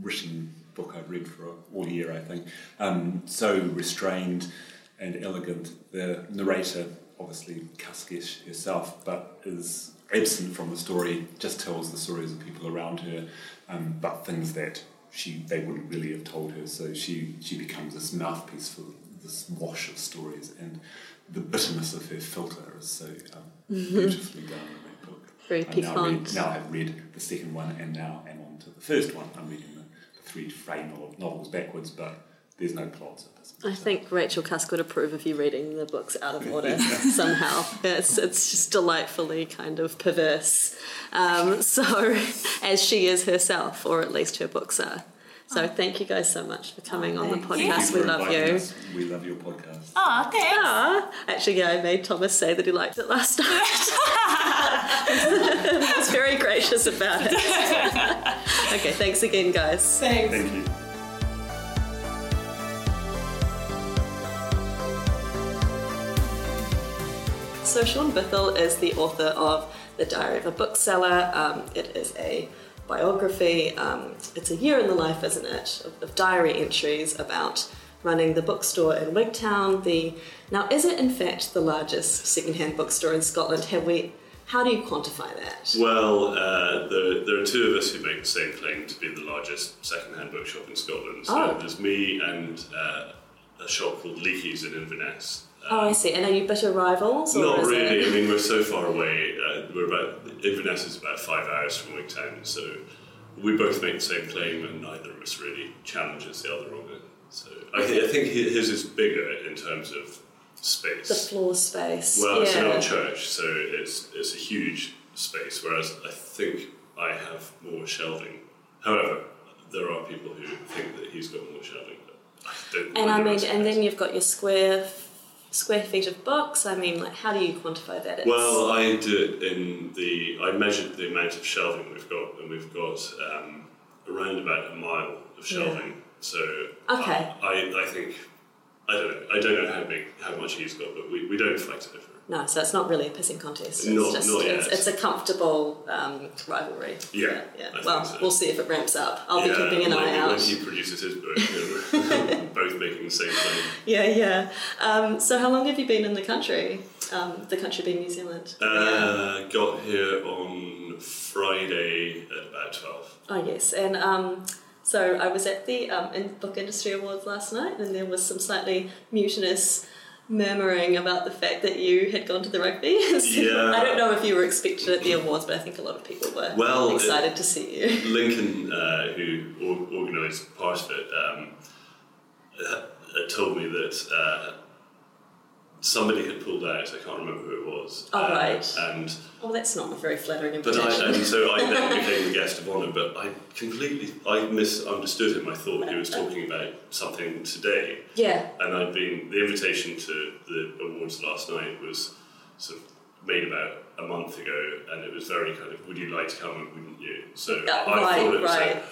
written book I've read for all year, I think. Um, so restrained and elegant. The narrator, obviously Cuskish herself, but is absent from the story, just tells the stories of people around her, um, but things that she they wouldn't really have told her. So she, she becomes this mouthpiece for this wash of stories, and the bitterness of her filter is so um, beautifully done in that book. Very I'm now, read, now I've read the second one and now I'm on to the first one. I'm reading the, the three Frey novels backwards, but there's no plots at this I think Rachel Cusk would approve of you reading the books out of order somehow. It's it's just delightfully kind of perverse. Um, so as she is herself, or at least her books are. So thank you guys so much for coming Oh, on the podcast. We love you. us. We love your podcast. Oh, thanks. Ah, actually, yeah, I made Thomas say that he liked it last night. he was very gracious about it. okay, thanks again, guys. Thanks. Thank you. So Shaun Bythell is the author of The Diary of a Bookseller. Um, it is a biography. Um, it's a year in the life, isn't it, of, of diary entries about running the bookstore in Wigtown. The now is it in fact the largest secondhand bookstore in Scotland? Have we? How do you quantify that? Well, uh, there, there are two of us who make the same claim to be the largest second-hand bookshop in Scotland. So Oh. there's me and uh, a shop called Leakey's in Inverness. Oh, I see. And are you bitter rivals? Or Not really. It... I mean, we're so far away. Uh, we're about Inverness is about five hours from Wigtown, so we both make the same claim, and neither of us really challenges the other on it. So I, thi- I think his is bigger in terms of space. The floor space. Well, it's an old church, so it's it's a huge space. Whereas I think I have more shelving. However, there are people who think that he's got more shelving, but I don't. And I mean, and then you've got your square square feet of books? I mean, like, how do you quantify that? It's, Well, I do it in the. I measured the amount of shelving we've got, and we've got um, around about a mile of shelving. So Okay. I, I think I don't know. I don't know how big, how much he's got, but we, we don't fight over. it. no, so it's not really a pissing contest. It's Not- just not yet. it's, it's a comfortable um, rivalry. Yeah, yeah. I Well, so. we'll see if it ramps up. I'll be keeping an eye out. when he produces his book, both making the same claim. Yeah, yeah. Um, so, how long have you been in the country? Um, the country being New Zealand. Uh, got here on Friday at about twelve. Oh yes, and um, so I was at the um, Book Industry Awards last night, and there was some slightly mutinous murmuring about the fact that you had gone to the rugby. So Yeah. I don't know if you were expected at the awards, but I think a lot of people were Well, excited it- to see you. Lincoln, uh, who or- organised part of it, um, uh, told me that uh, somebody had pulled out. I can't remember who it was. Oh, Uh, right. And Oh, that's not a very flattering but. I and so I then became the guest of honour. But I completely I misunderstood him. I thought he was talking about something today. yeah, and I'd been the invitation to the awards last night was sort of made about a month ago, and it was very kind of, would you like to come and wouldn't you? So Yeah, I right, thought it was right. like-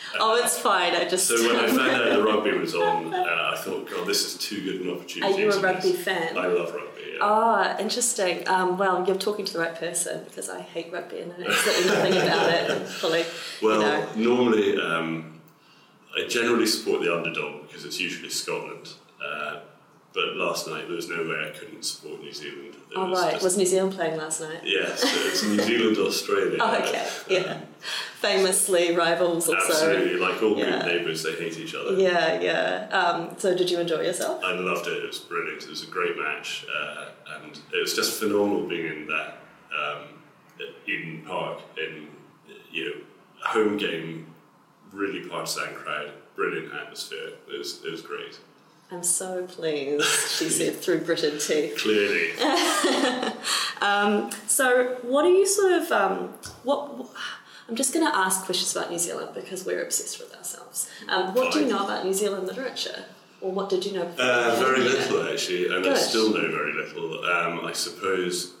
oh, it's fine. I just so when I found out the rugby was on, uh, I thought, God, this is too good an opportunity. Are you a rugby fan? I love rugby. Yeah. Ah, interesting. Um, well, you're talking to the right person because I hate rugby and I know absolutely nothing about it. Fully, well, you know. normally um, I generally support the underdog because it's usually Scotland. But last night there was no way I couldn't support New Zealand. It Oh, right. just- Was New Zealand playing last night? Yes, it's New Zealand, Australia. Oh, okay. Yeah. Famously rivals also. Absolutely, like all Yeah. good neighbours, they hate each other. Yeah, yeah. Um, so did you enjoy yourself? I loved it. It was brilliant. It was a great match, uh, and it was just phenomenal being in that um, Eden Park in you know home game, really partisan crowd, brilliant atmosphere. It was it was great. I'm so pleased, she said through gritted teeth. Clearly, Um, so, what are you sort of um, what? I'm just going to ask questions about New Zealand because we're obsessed with ourselves. Um, what do you know about New Zealand literature, or what did you know? before uh, very little actually, and I still know very little. Um, I suppose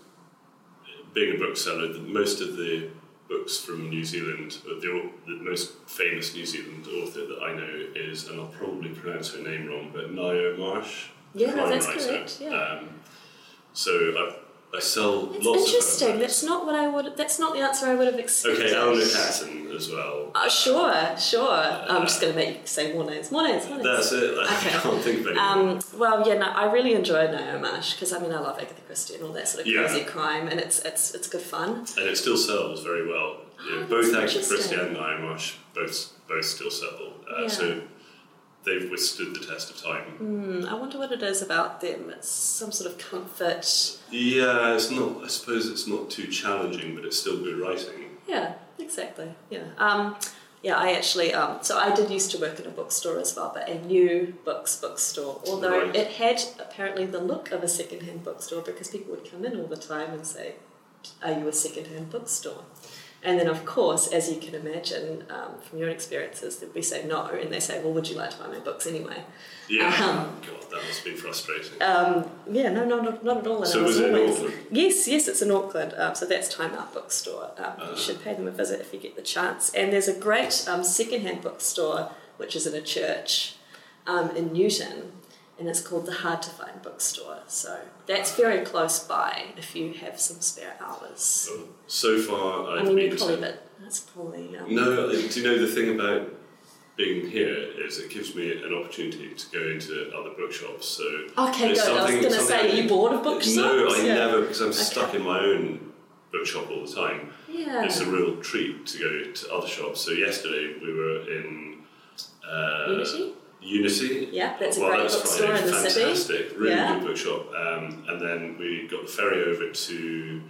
being a bookseller, most of the books from New Zealand, uh, the, the most famous New Zealand author that I know is, and I'll probably pronounce her name wrong, but Ngaio Marsh. Yeah, that's writer. correct, yeah. Um, so I, I sell It's lots interesting. of That's not what I would. That's not the answer I would have expected. Okay, Eleanor Catton as well. Uh, sure, sure. I'm just going to make you say more names. More names. More names. That's it. I Okay. can't think of any. Um, well, yeah, no, I really enjoy Naomi Marsh because I mean I love Agatha Christie and all that sort of Yeah. crazy crime, and it's it's it's good fun. and it still sells very well. Oh, both Agatha Christie and Marsh both both still sell. Uh, Yeah. So they've withstood the test of time. Hmm, I wonder what it is about them. It's some sort of comfort. Yeah, it's not. I suppose it's not too challenging, but it's still good writing. Yeah, exactly. Yeah. Um, yeah, I actually, um, so I did used to work in a bookstore as well, but a new books bookstore. Although Right. it had apparently the look of a second-hand bookstore because people would come in all the time and say, "Are you a second-hand bookstore?" And then, of course, as you can imagine um, from your experiences, we say no, and they say, "Well, would you like to buy my books anyway?" Yeah. Um, God, that must be frustrating. Um, yeah, no, no, no, not at all. And So was it in Auckland? Yes, yes, it's in Auckland. Um, so that's Time Out Bookstore. Um, Uh-huh. you should pay them a visit if you get the chance. And there's a great um, secondhand bookstore which is in a church um, in Newton, and it's called the Hard to Find Bookstore. So that's very close by if you have some spare hours. So, so far, I've I mean, been probably, to. but that's probably um, No, do you know the thing about being here is it gives me an opportunity to go into other bookshops. So Okay, good. I was going to say, are you bored of bookshops? No, I Yeah. never because I'm Okay. stuck in my own bookshop all the time. Yeah. It's a real treat to go to other shops. So yesterday we were in uh, Unity? Unity. Yeah, that's a well, great that's bookstore Friday. in the city. Fantastic, really Yeah. good bookshop. Um, and then we got the ferry over to,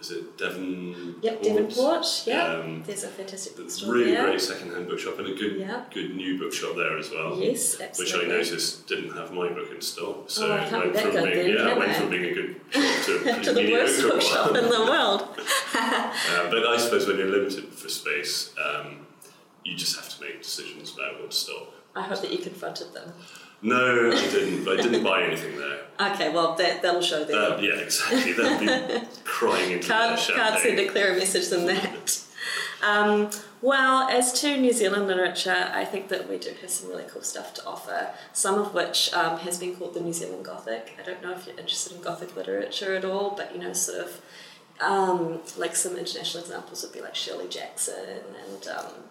is it Devon? Yep, Devonport. Yeah, Um, there's a fantastic bookstore really there. great second-hand bookshop and a good, Yeah. good new bookshop there as well. Yes, Which I noticed didn't have my book in stock, so Oh, it can't be went that from being then, yeah, can went it? from being a good shop to to the worst bookshop in the world. Uh, but I suppose when you're limited for space, um, you just have to make decisions about what to stock. I hope that you confronted them. No, I didn't. I didn't buy anything there. Okay, well that that'll show them. Uh, yeah, exactly. They'll be crying into their can't, champagne. can't send a clearer message than that. Um, well, as to New Zealand literature, I think that we do have some really cool stuff to offer, some of which um, has been called the New Zealand Gothic. I don't know if you're interested in Gothic literature at all, but you know, sort of um, like some international examples would be like Shirley Jackson and. Um,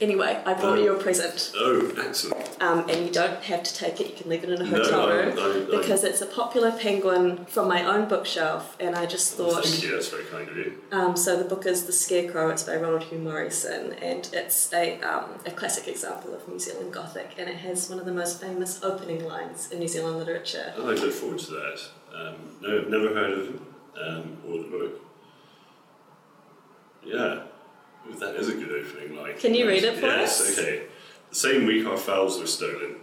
Anyway, I brought you a present. Oh, excellent. Um, and you don't have to take it, you can leave it in a hotel I- room. I- I- because it's a popular penguin from my own bookshelf, and I just thought. Thank you, that's very kind of you. Um, so the book is The Scarecrow. It's by Ronald Hugh Morrieson, and it's a, um, a classic example of New Zealand Gothic, and it has one of the most famous opening lines in New Zealand literature. I look forward to that. Um, no, I've never heard of him um, or the book. Yeah, that is a good opening line. Can you read it for yes, us? okay. The same week our fowls were stolen,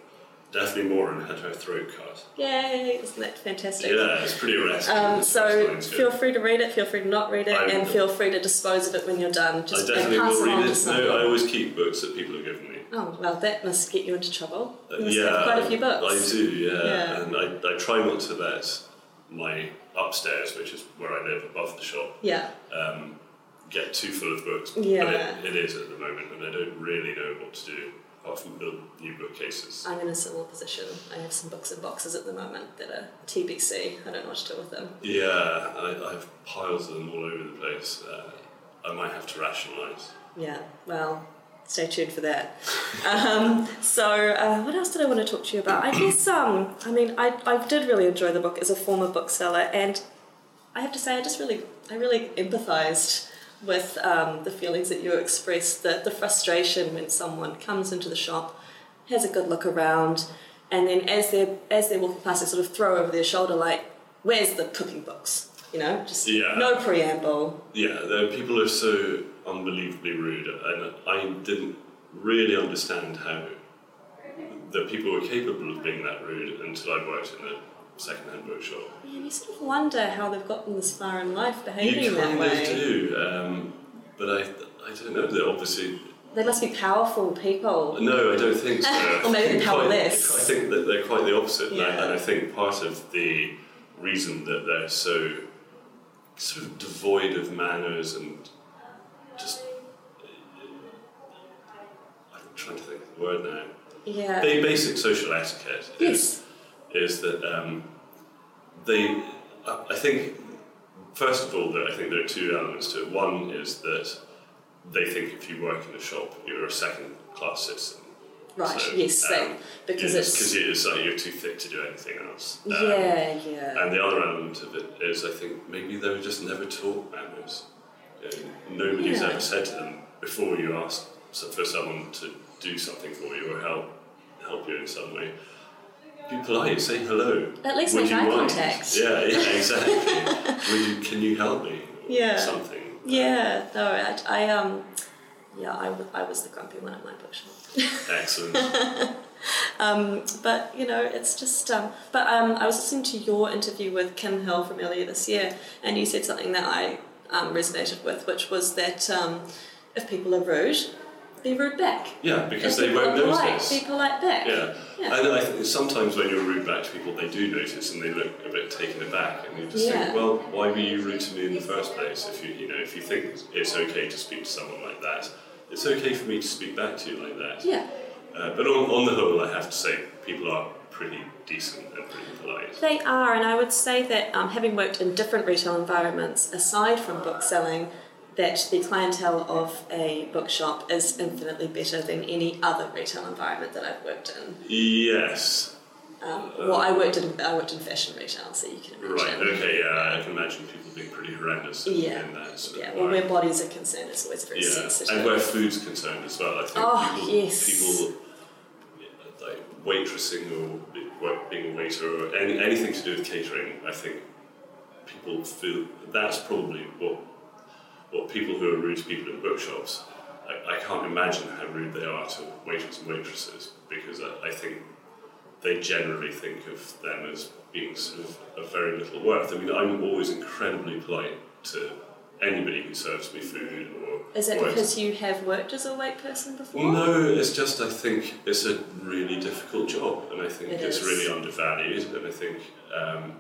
Daphne Moran had her throat cut. Yay! Isn't that fantastic? Yeah, it's pretty arresting. Um, so feel free to read it, feel free to not read it, I and feel free to dispose of it when you're done. I Just definitely pass will read it. No, I always keep books that people have given me. Oh well, that must get you into trouble. Uh, You must yeah, have quite a few books. I do, yeah. Yeah. And I, I try not to let my upstairs, which is where I live above the shop, Yeah. um, get too full of books. Yeah. But it, it is at the moment, and I don't really know what to do apart from build new bookcases. I'm in a similar position. I have some books in boxes at the moment that are TBC. I don't know what to do with them. Yeah, I, I have piles of them all over the place. Uh, I might have to rationalise. Yeah, well, stay tuned for that. um, so, uh, what else did I want to talk to you about? I guess, um, I mean, I, I did really enjoy the book as a former bookseller, and I have to say, I just really, I really empathised with um, the feelings that you expressed, the, the frustration when someone comes into the shop, has a good look around, and then as they're, as they're walking past, they sort of throw over their shoulder, like, where's the cooking books? You know, just Yeah. no preamble. Yeah, the people are so unbelievably rude, and I didn't really understand how that people were capable of being that rude until I worked in a second-hand bookshop. And you sort of wonder how they've gotten this far in life behaving you that way. of do, um, but I, I don't know. They're obviously They must be powerful people. no, I don't think so. Or maybe powerless. Quite, I think that they're quite the opposite, and I- Yeah. and I think part of the reason that they're so sort of devoid of manners and just I'm trying to think of the word now. Yeah. Ba- basic social etiquette Yes. is that um, they, I think, first of all, that I think there are two elements to it. One is that they think if you work in a shop, you're a second class citizen. Right, So, yes, um. Because it's. because it's like you're too thick to do anything else. Um, yeah, yeah. And the other element of it is, I think maybe they were just never taught manners. You know, nobody's Yeah. ever said to them before you ask for someone to do something for you or help help you in some way. Be polite. Say hello. At least make eye contact. Yeah, yeah, exactly. You, can you help me? Yeah. Something. yeah, no, I, I, um, yeah, I, w- I was the grumpy one at my bookshop. Excellent. Um, but you know, it's just. Um, but um, I was listening to your interview with Kim Hill from earlier this year, and you said something that I um, resonated with, which was that um, if people are rude, be rude back. Yeah, because If they won't notice. be polite back. Yeah. Yeah. And I think sometimes when you're rude back to people, they do notice and they look a bit taken aback, and you just Yeah. think, well, why were you rude to me in the first place? If you, you know, if you think it's okay to speak to someone like that, it's okay for me to speak back to you like that. Yeah. Uh, but on, on the whole, I have to say, people are pretty decent and pretty polite. They are, and I would say that um, having worked in different retail environments, aside from book selling, that the clientele of a bookshop is infinitely better than any other retail environment that I've worked in. Yes. Um, well, I worked in I worked in fashion retail, so you can imagine. Right. Okay. Yeah. I can imagine people being pretty horrendous in, Yeah. in that. Sort of Yeah, well, where bodies are concerned, it's always very Yeah, sensitive. and where food's concerned as well. I think Oh, people, yes. people like waitressing or being a waiter or any, anything to do with catering. I think people feel that's probably what what people who are rude to people in bookshops. I, I can't imagine how rude they are to waiters and waitresses because I, I think they generally think of them as being sort of of very little worth. I mean, I'm always incredibly polite to anybody who serves me food or. Is it or because you have worked as a wait person before? No, it's just I think it's a really difficult job, and I think It it's is. really undervalued, and I think. Um,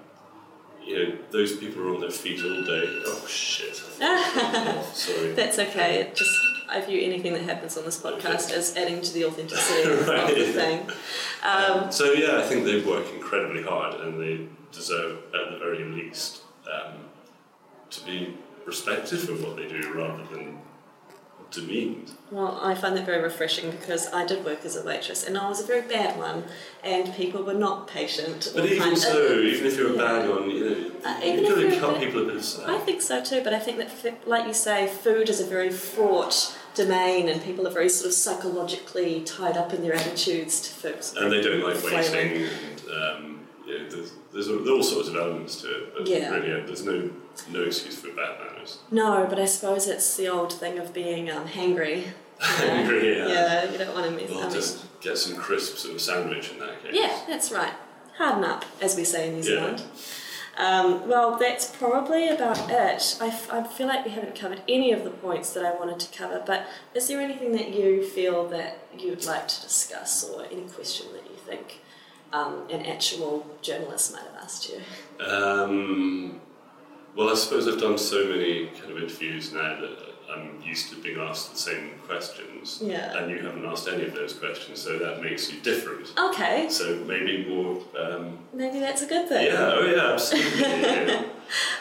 you know, those people are on their feet all day. Oh shit! Sorry. That's okay. It just I view anything that happens on this podcast as adding to the authenticity of the thing. Um, So yeah, I think they work incredibly hard, and they deserve, at the very least, um, to be respected for what they do rather than demeaned. well, I find that very refreshing because I did work as a waitress and I was a very bad one, and people were not patient. But even so, even if you're a bad one, you know, Uh, even got to cut people a bit of I think so too, but I think that, like you say, food is a very fraught domain, and people are very sort of psychologically tied up in their attitudes to food. And they don't like waiting, and um, yeah, there's, there's all, sorts of elements to it. But Yeah. really, there's no no excuse for bad manners. No, but I suppose it's the old thing of being um, hangry. Hangry, yeah. Yeah, you don't want to miss. Well, I mean, just get some crisps and a sandwich in that case. yeah, that's right. Harden up, as we say in New Yeah. Zealand. Um, well, that's probably about it. I, f- I feel like we haven't covered any of the points that I wanted to cover, but is there anything that you feel that you'd like to discuss or any question that you think um, an actual journalist might have asked you? Um, well, I suppose I've done so many kind of interviews now that I'm used to being asked the same questions. Yeah. And you haven't asked any of those questions, so that makes you different. Okay, So maybe more. Um, maybe that's a good thing. yeah, oh yeah, absolutely. yeah.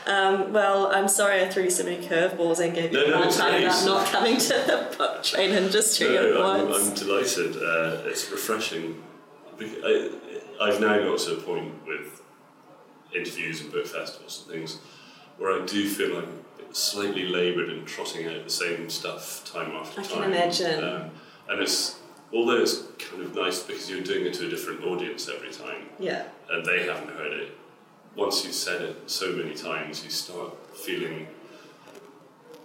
Um, well, I'm sorry I threw you so many curveballs and gave you No, a no, hard time about not coming to the book trade industry No, I'm. I'm delighted. Uh, it's refreshing. I, I've now got to a point with interviews and book festivals and things where I do feel I'm slightly laboured and trotting out the same stuff time after I time. I can imagine. Um, and it's although it's kind of nice because you're doing it to a different audience every time, yeah. and they haven't heard it. Once you've said it so many times, you start feeling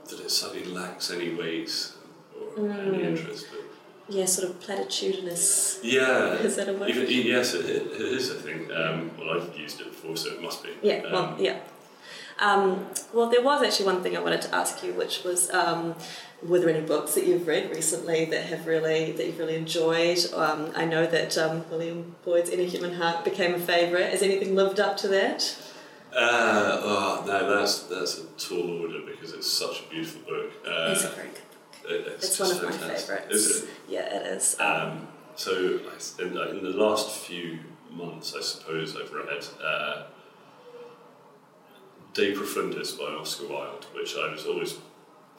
that it suddenly lacks any weight or Mm. any interest. But Yeah, sort of platitudinous. yeah, Is that a word? Even, yes, it, it is. I think. Um, well, I've used it before, so it must be. Yeah, well, Um, yeah. Um, well, there was actually one thing I wanted to ask you, which was, um, were there any books that you've read recently that have really that you've really enjoyed? Um, I know that um, William Boyd's "Any Human Heart" became a favourite. Has anything lived up to that? Uh, oh no, that's that's a tall order because it's such a beautiful book. Uh, it's a very good. it- it's It's one of my favourites. Is it? Yeah, it is. Um, so in, in the last few months, I suppose I've read uh, De Profundis by Oscar Wilde, which I was always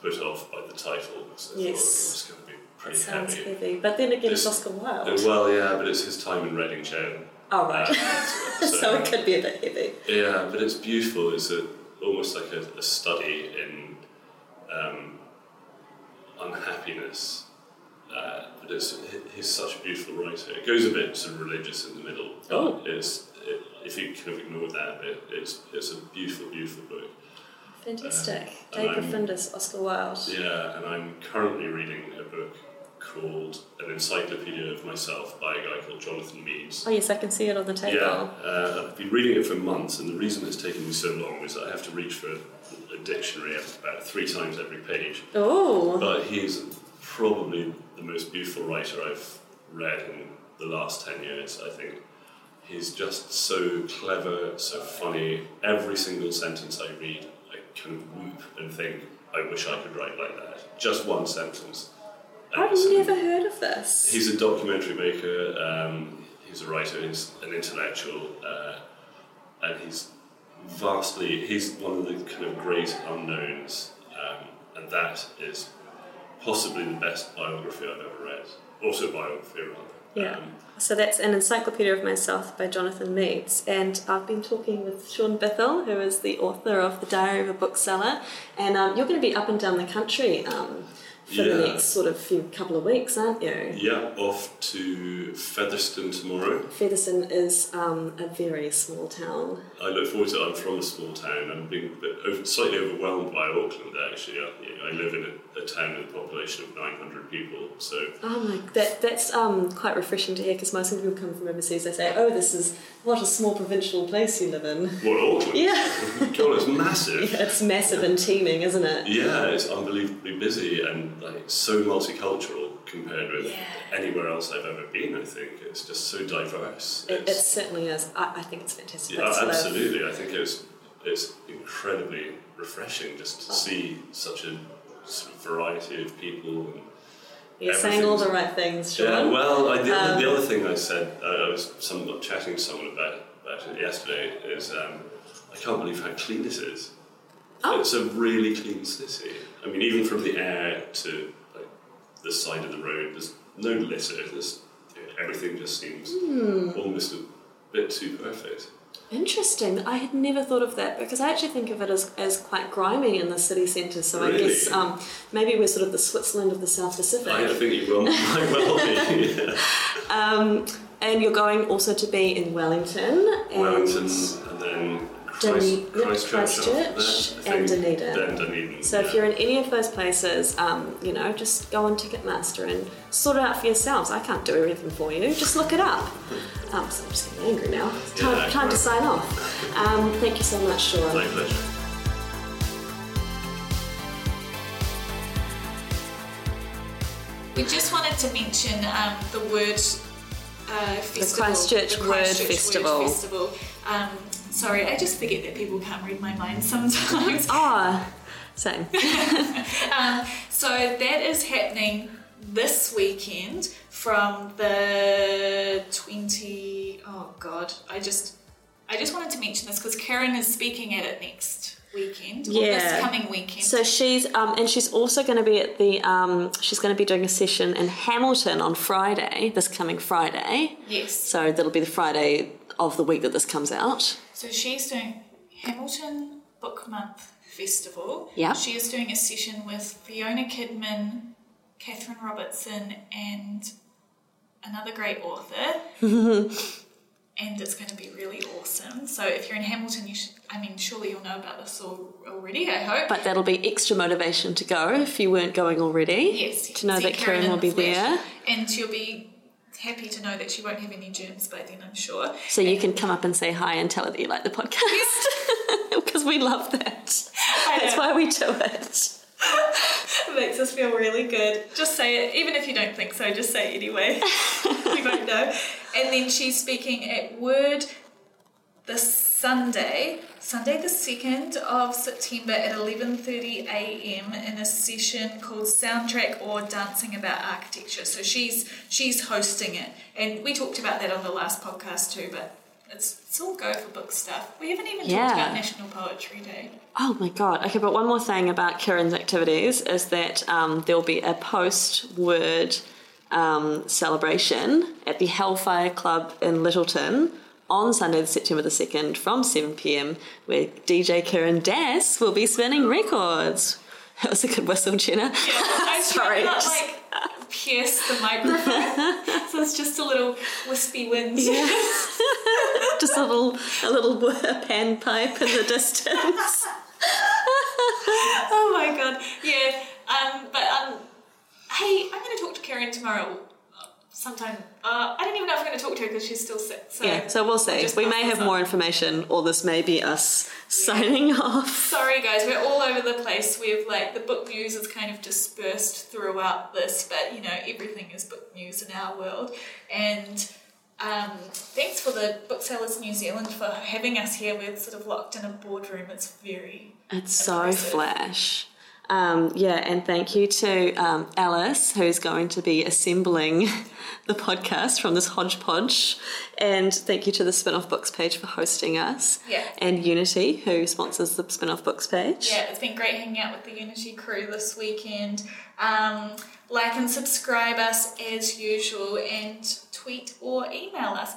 put off by the title because I Yes. thought it was going to be It pretty sounds heavy. heavy, but then again, it's Oscar Wilde. Uh, well, yeah, but it's his time in Reading jail. oh right, Uh, so, it could be a bit heavy. Yeah, but it's beautiful. It's a, almost like a, a study in um, unhappiness. Uh, but it's, he's such a beautiful writer. It goes a bit sort of religious in the middle, but Oh. it's, it, if you kind of ignore that bit, it's, it's a beautiful, beautiful book. Fantastic. Uh, De and Profundis, Oscar Wilde. Yeah, and I'm currently reading a book called An Encyclopedia of Myself by a guy called Jonathan Meades. Oh yes, I can see it on the table. Yeah, uh, I've been reading it for months, and the reason it's taken me so long is I have to reach for a dictionary about three times every page. Oh, But he's probably the most beautiful writer I've read in the last 10 years, I think. He's just so clever, so funny. Every single sentence I read, I kind of whoop and think, I wish I could write like that. Just one sentence. And I've never heard of this. He's a documentary maker. Um, he's a writer. He's an intellectual, uh, and he's vastly. He's one of the kind of great unknowns, um, and that is possibly the best biography I've ever read. Autobiography, rather. Yeah. Um, So that's an encyclopedia of myself by Jonathan Meades, and I've been talking with Shaun Bythell, who is the author of the Diary of a Bookseller, and um, you're going to be up and down the country um, for the next sort of few couple of weeks, aren't you? Yeah, off to Featherston tomorrow. Featherston is um, a very small town. I look forward to it. I'm from a small town. I'm being over, slightly overwhelmed by Auckland, actually. I, you know, I live in a, a town with a population of 900 people, so Oh my, that that's um, quite refreshing to hear because most people come from overseas. They say, "Oh, this is what a small provincial place you live in." what Auckland? Yeah, God, it's massive. it's massive and teeming, isn't it? Yeah, it's unbelievably busy and like so multicultural compared with Yeah. anywhere else I've ever been. I think it's just so diverse. It, it certainly is. I, I think it's fantastic. yeah, live. absolutely. I think it's it's incredibly refreshing just to see such a variety of people. And, You're saying all the right things, Shaun. Yeah, well, I, the, other, the Um, other thing I said, I was some, chatting to someone about, about it yesterday, is um, I can't believe how clean it is. Oh. It's a really clean city. I mean, even from the air to like, the side of the road, there's no litter. There's, everything just seems Hmm. almost a bit too perfect. Interesting. I had never thought of that because I actually think of it as, as quite grimy in the city centre. So I guess um, maybe we're sort of the Switzerland of the South Pacific. I think you will, might well be. Um, and you're going also to be in Wellington and Wellington and then Dunedin- Christchurch, Christchurch after and. Dunedin. Then Dunedin. So if you're in any of those places, um, you know, just go on Ticketmaster and sort it out for yourselves. I can't do everything for you. Just look it up. Um, so I'm just getting angry now. It's time, Yeah, time to sign off. Um, thank you so much, Shaun. My pleasure. We just wanted to mention um, the word uh, festival. Christchurch the Word Christchurch Festival. Word Festival. Sorry, I just forget that people can't read my mind sometimes. Ah, same. Um, so that is happening this weekend from the 20 oh god i just i just wanted to mention this because karen is speaking at it next weekend Yeah. this coming weekend So she's um, and she's also going to be at the um, she's going to be doing a session in Hamilton on Friday, this coming Friday. yes So that'll be the Friday of the week that this comes out. So she's doing hamilton book month festival Yeah. she is doing a session with fiona kidman catherine robertson and another great author and it's going to be really awesome. So if you're in Hamilton, you should. I mean, surely you'll know about this already. I hope. But that'll be extra motivation to go if you weren't going already. yes, To know that Karen in will be there. and she'll be happy to know that she won't have any germs by then. I'm sure. So you can come up and say hi and tell her that you like the podcast. Because we love that. That's why we do it. It makes us feel really good. Just say it, even if you don't think so. Just say it anyway. we won't know. And then she's speaking at Word this Sunday, Sunday the second of September at eleven thirty a.m. in a session called Soundtrack or Dancing About Architecture. So she's she's hosting it, and we talked about that on the last podcast too. But it's it's all go for book stuff. We haven't even Yeah. talked about National Poetry Day. Oh my god. Okay, but one more thing about Karen's activities is that um, there'll be a post word um, celebration at the Hellfire Club in Lyttelton on Sunday, the September the 2nd from 7 pm, where DJ Karen Das will be spinning records. That was a good whistle, Jenna. I Sorry. tried not like pierce the microphone, so it's just a little wispy wind. Yeah. Just a little, a little pan pipe in the distance. oh my god, yeah. Um, but um, hey, I'm going to talk to Karen tomorrow. Sometime. Uh, I don't even know if I'm going to talk to her because she's still sick. So Yeah, so we'll see. We may have on. more information, or this may be us signing off. Sorry guys, we're all over the place. We've like the book news is kind of dispersed throughout this, but you know everything is book news in our world. And um, thanks for the Booksellers in New Zealand for having us here. We're sort of locked in a boardroom. It's very It's so flash. Um, yeah, and thank you to um, Alice, who's going to be assembling the podcast from this hodgepodge. And thank you to the Spin Off Books page for hosting us. Yeah. And Unity, who sponsors the Spin Off Books page. yeah. It's been great hanging out with the Unity crew this weekend. Um, like and subscribe us as usual, and tweet or email us.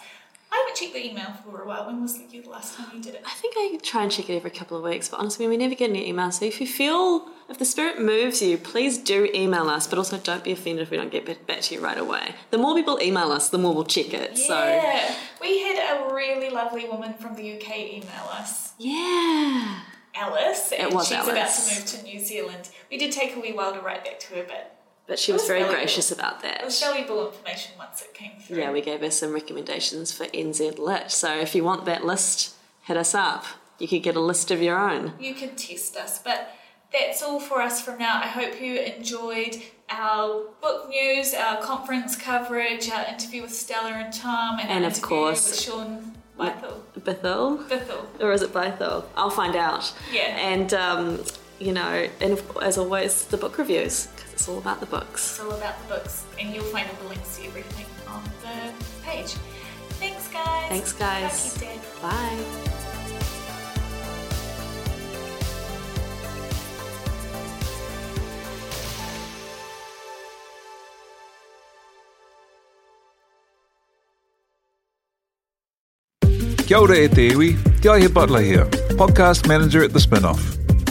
I haven't checked the email for a while. When was the last time you did it? I think I try and check it every couple of weeks, but honestly, we never get any emails. So if you feel, if the spirit moves you, please do email us, but also don't be offended if we don't get back to you right away. The more people email us, the more we'll check it. So Yeah, we had a really lovely woman from the UK email us. yeah. Alice, and was she's about to move to New Zealand. We did take a wee while to write back to her, but But she was was very valuable. gracious about that. it was valuable information once it came through. Yeah, we gave her some recommendations for NZ Lit. So if you want that list, hit us up. You could get a list of your own. you can test us. But that's all for us from now. I hope you enjoyed our book news, our conference coverage, our interview with Stella and Tom, and, And our of course- with Shaun Bythel. Bethel? Bithel. Or is it Bythel? I'll find out. Yeah. And, um, you know, and as always, the book reviews, it's all about the books. It's all about the books, and you'll find all the links to everything on the page. Thanks, guys. Thanks, guys. Bye, Kia ora e te iwi, Te Aihe Butler here, podcast manager at The Spinoff.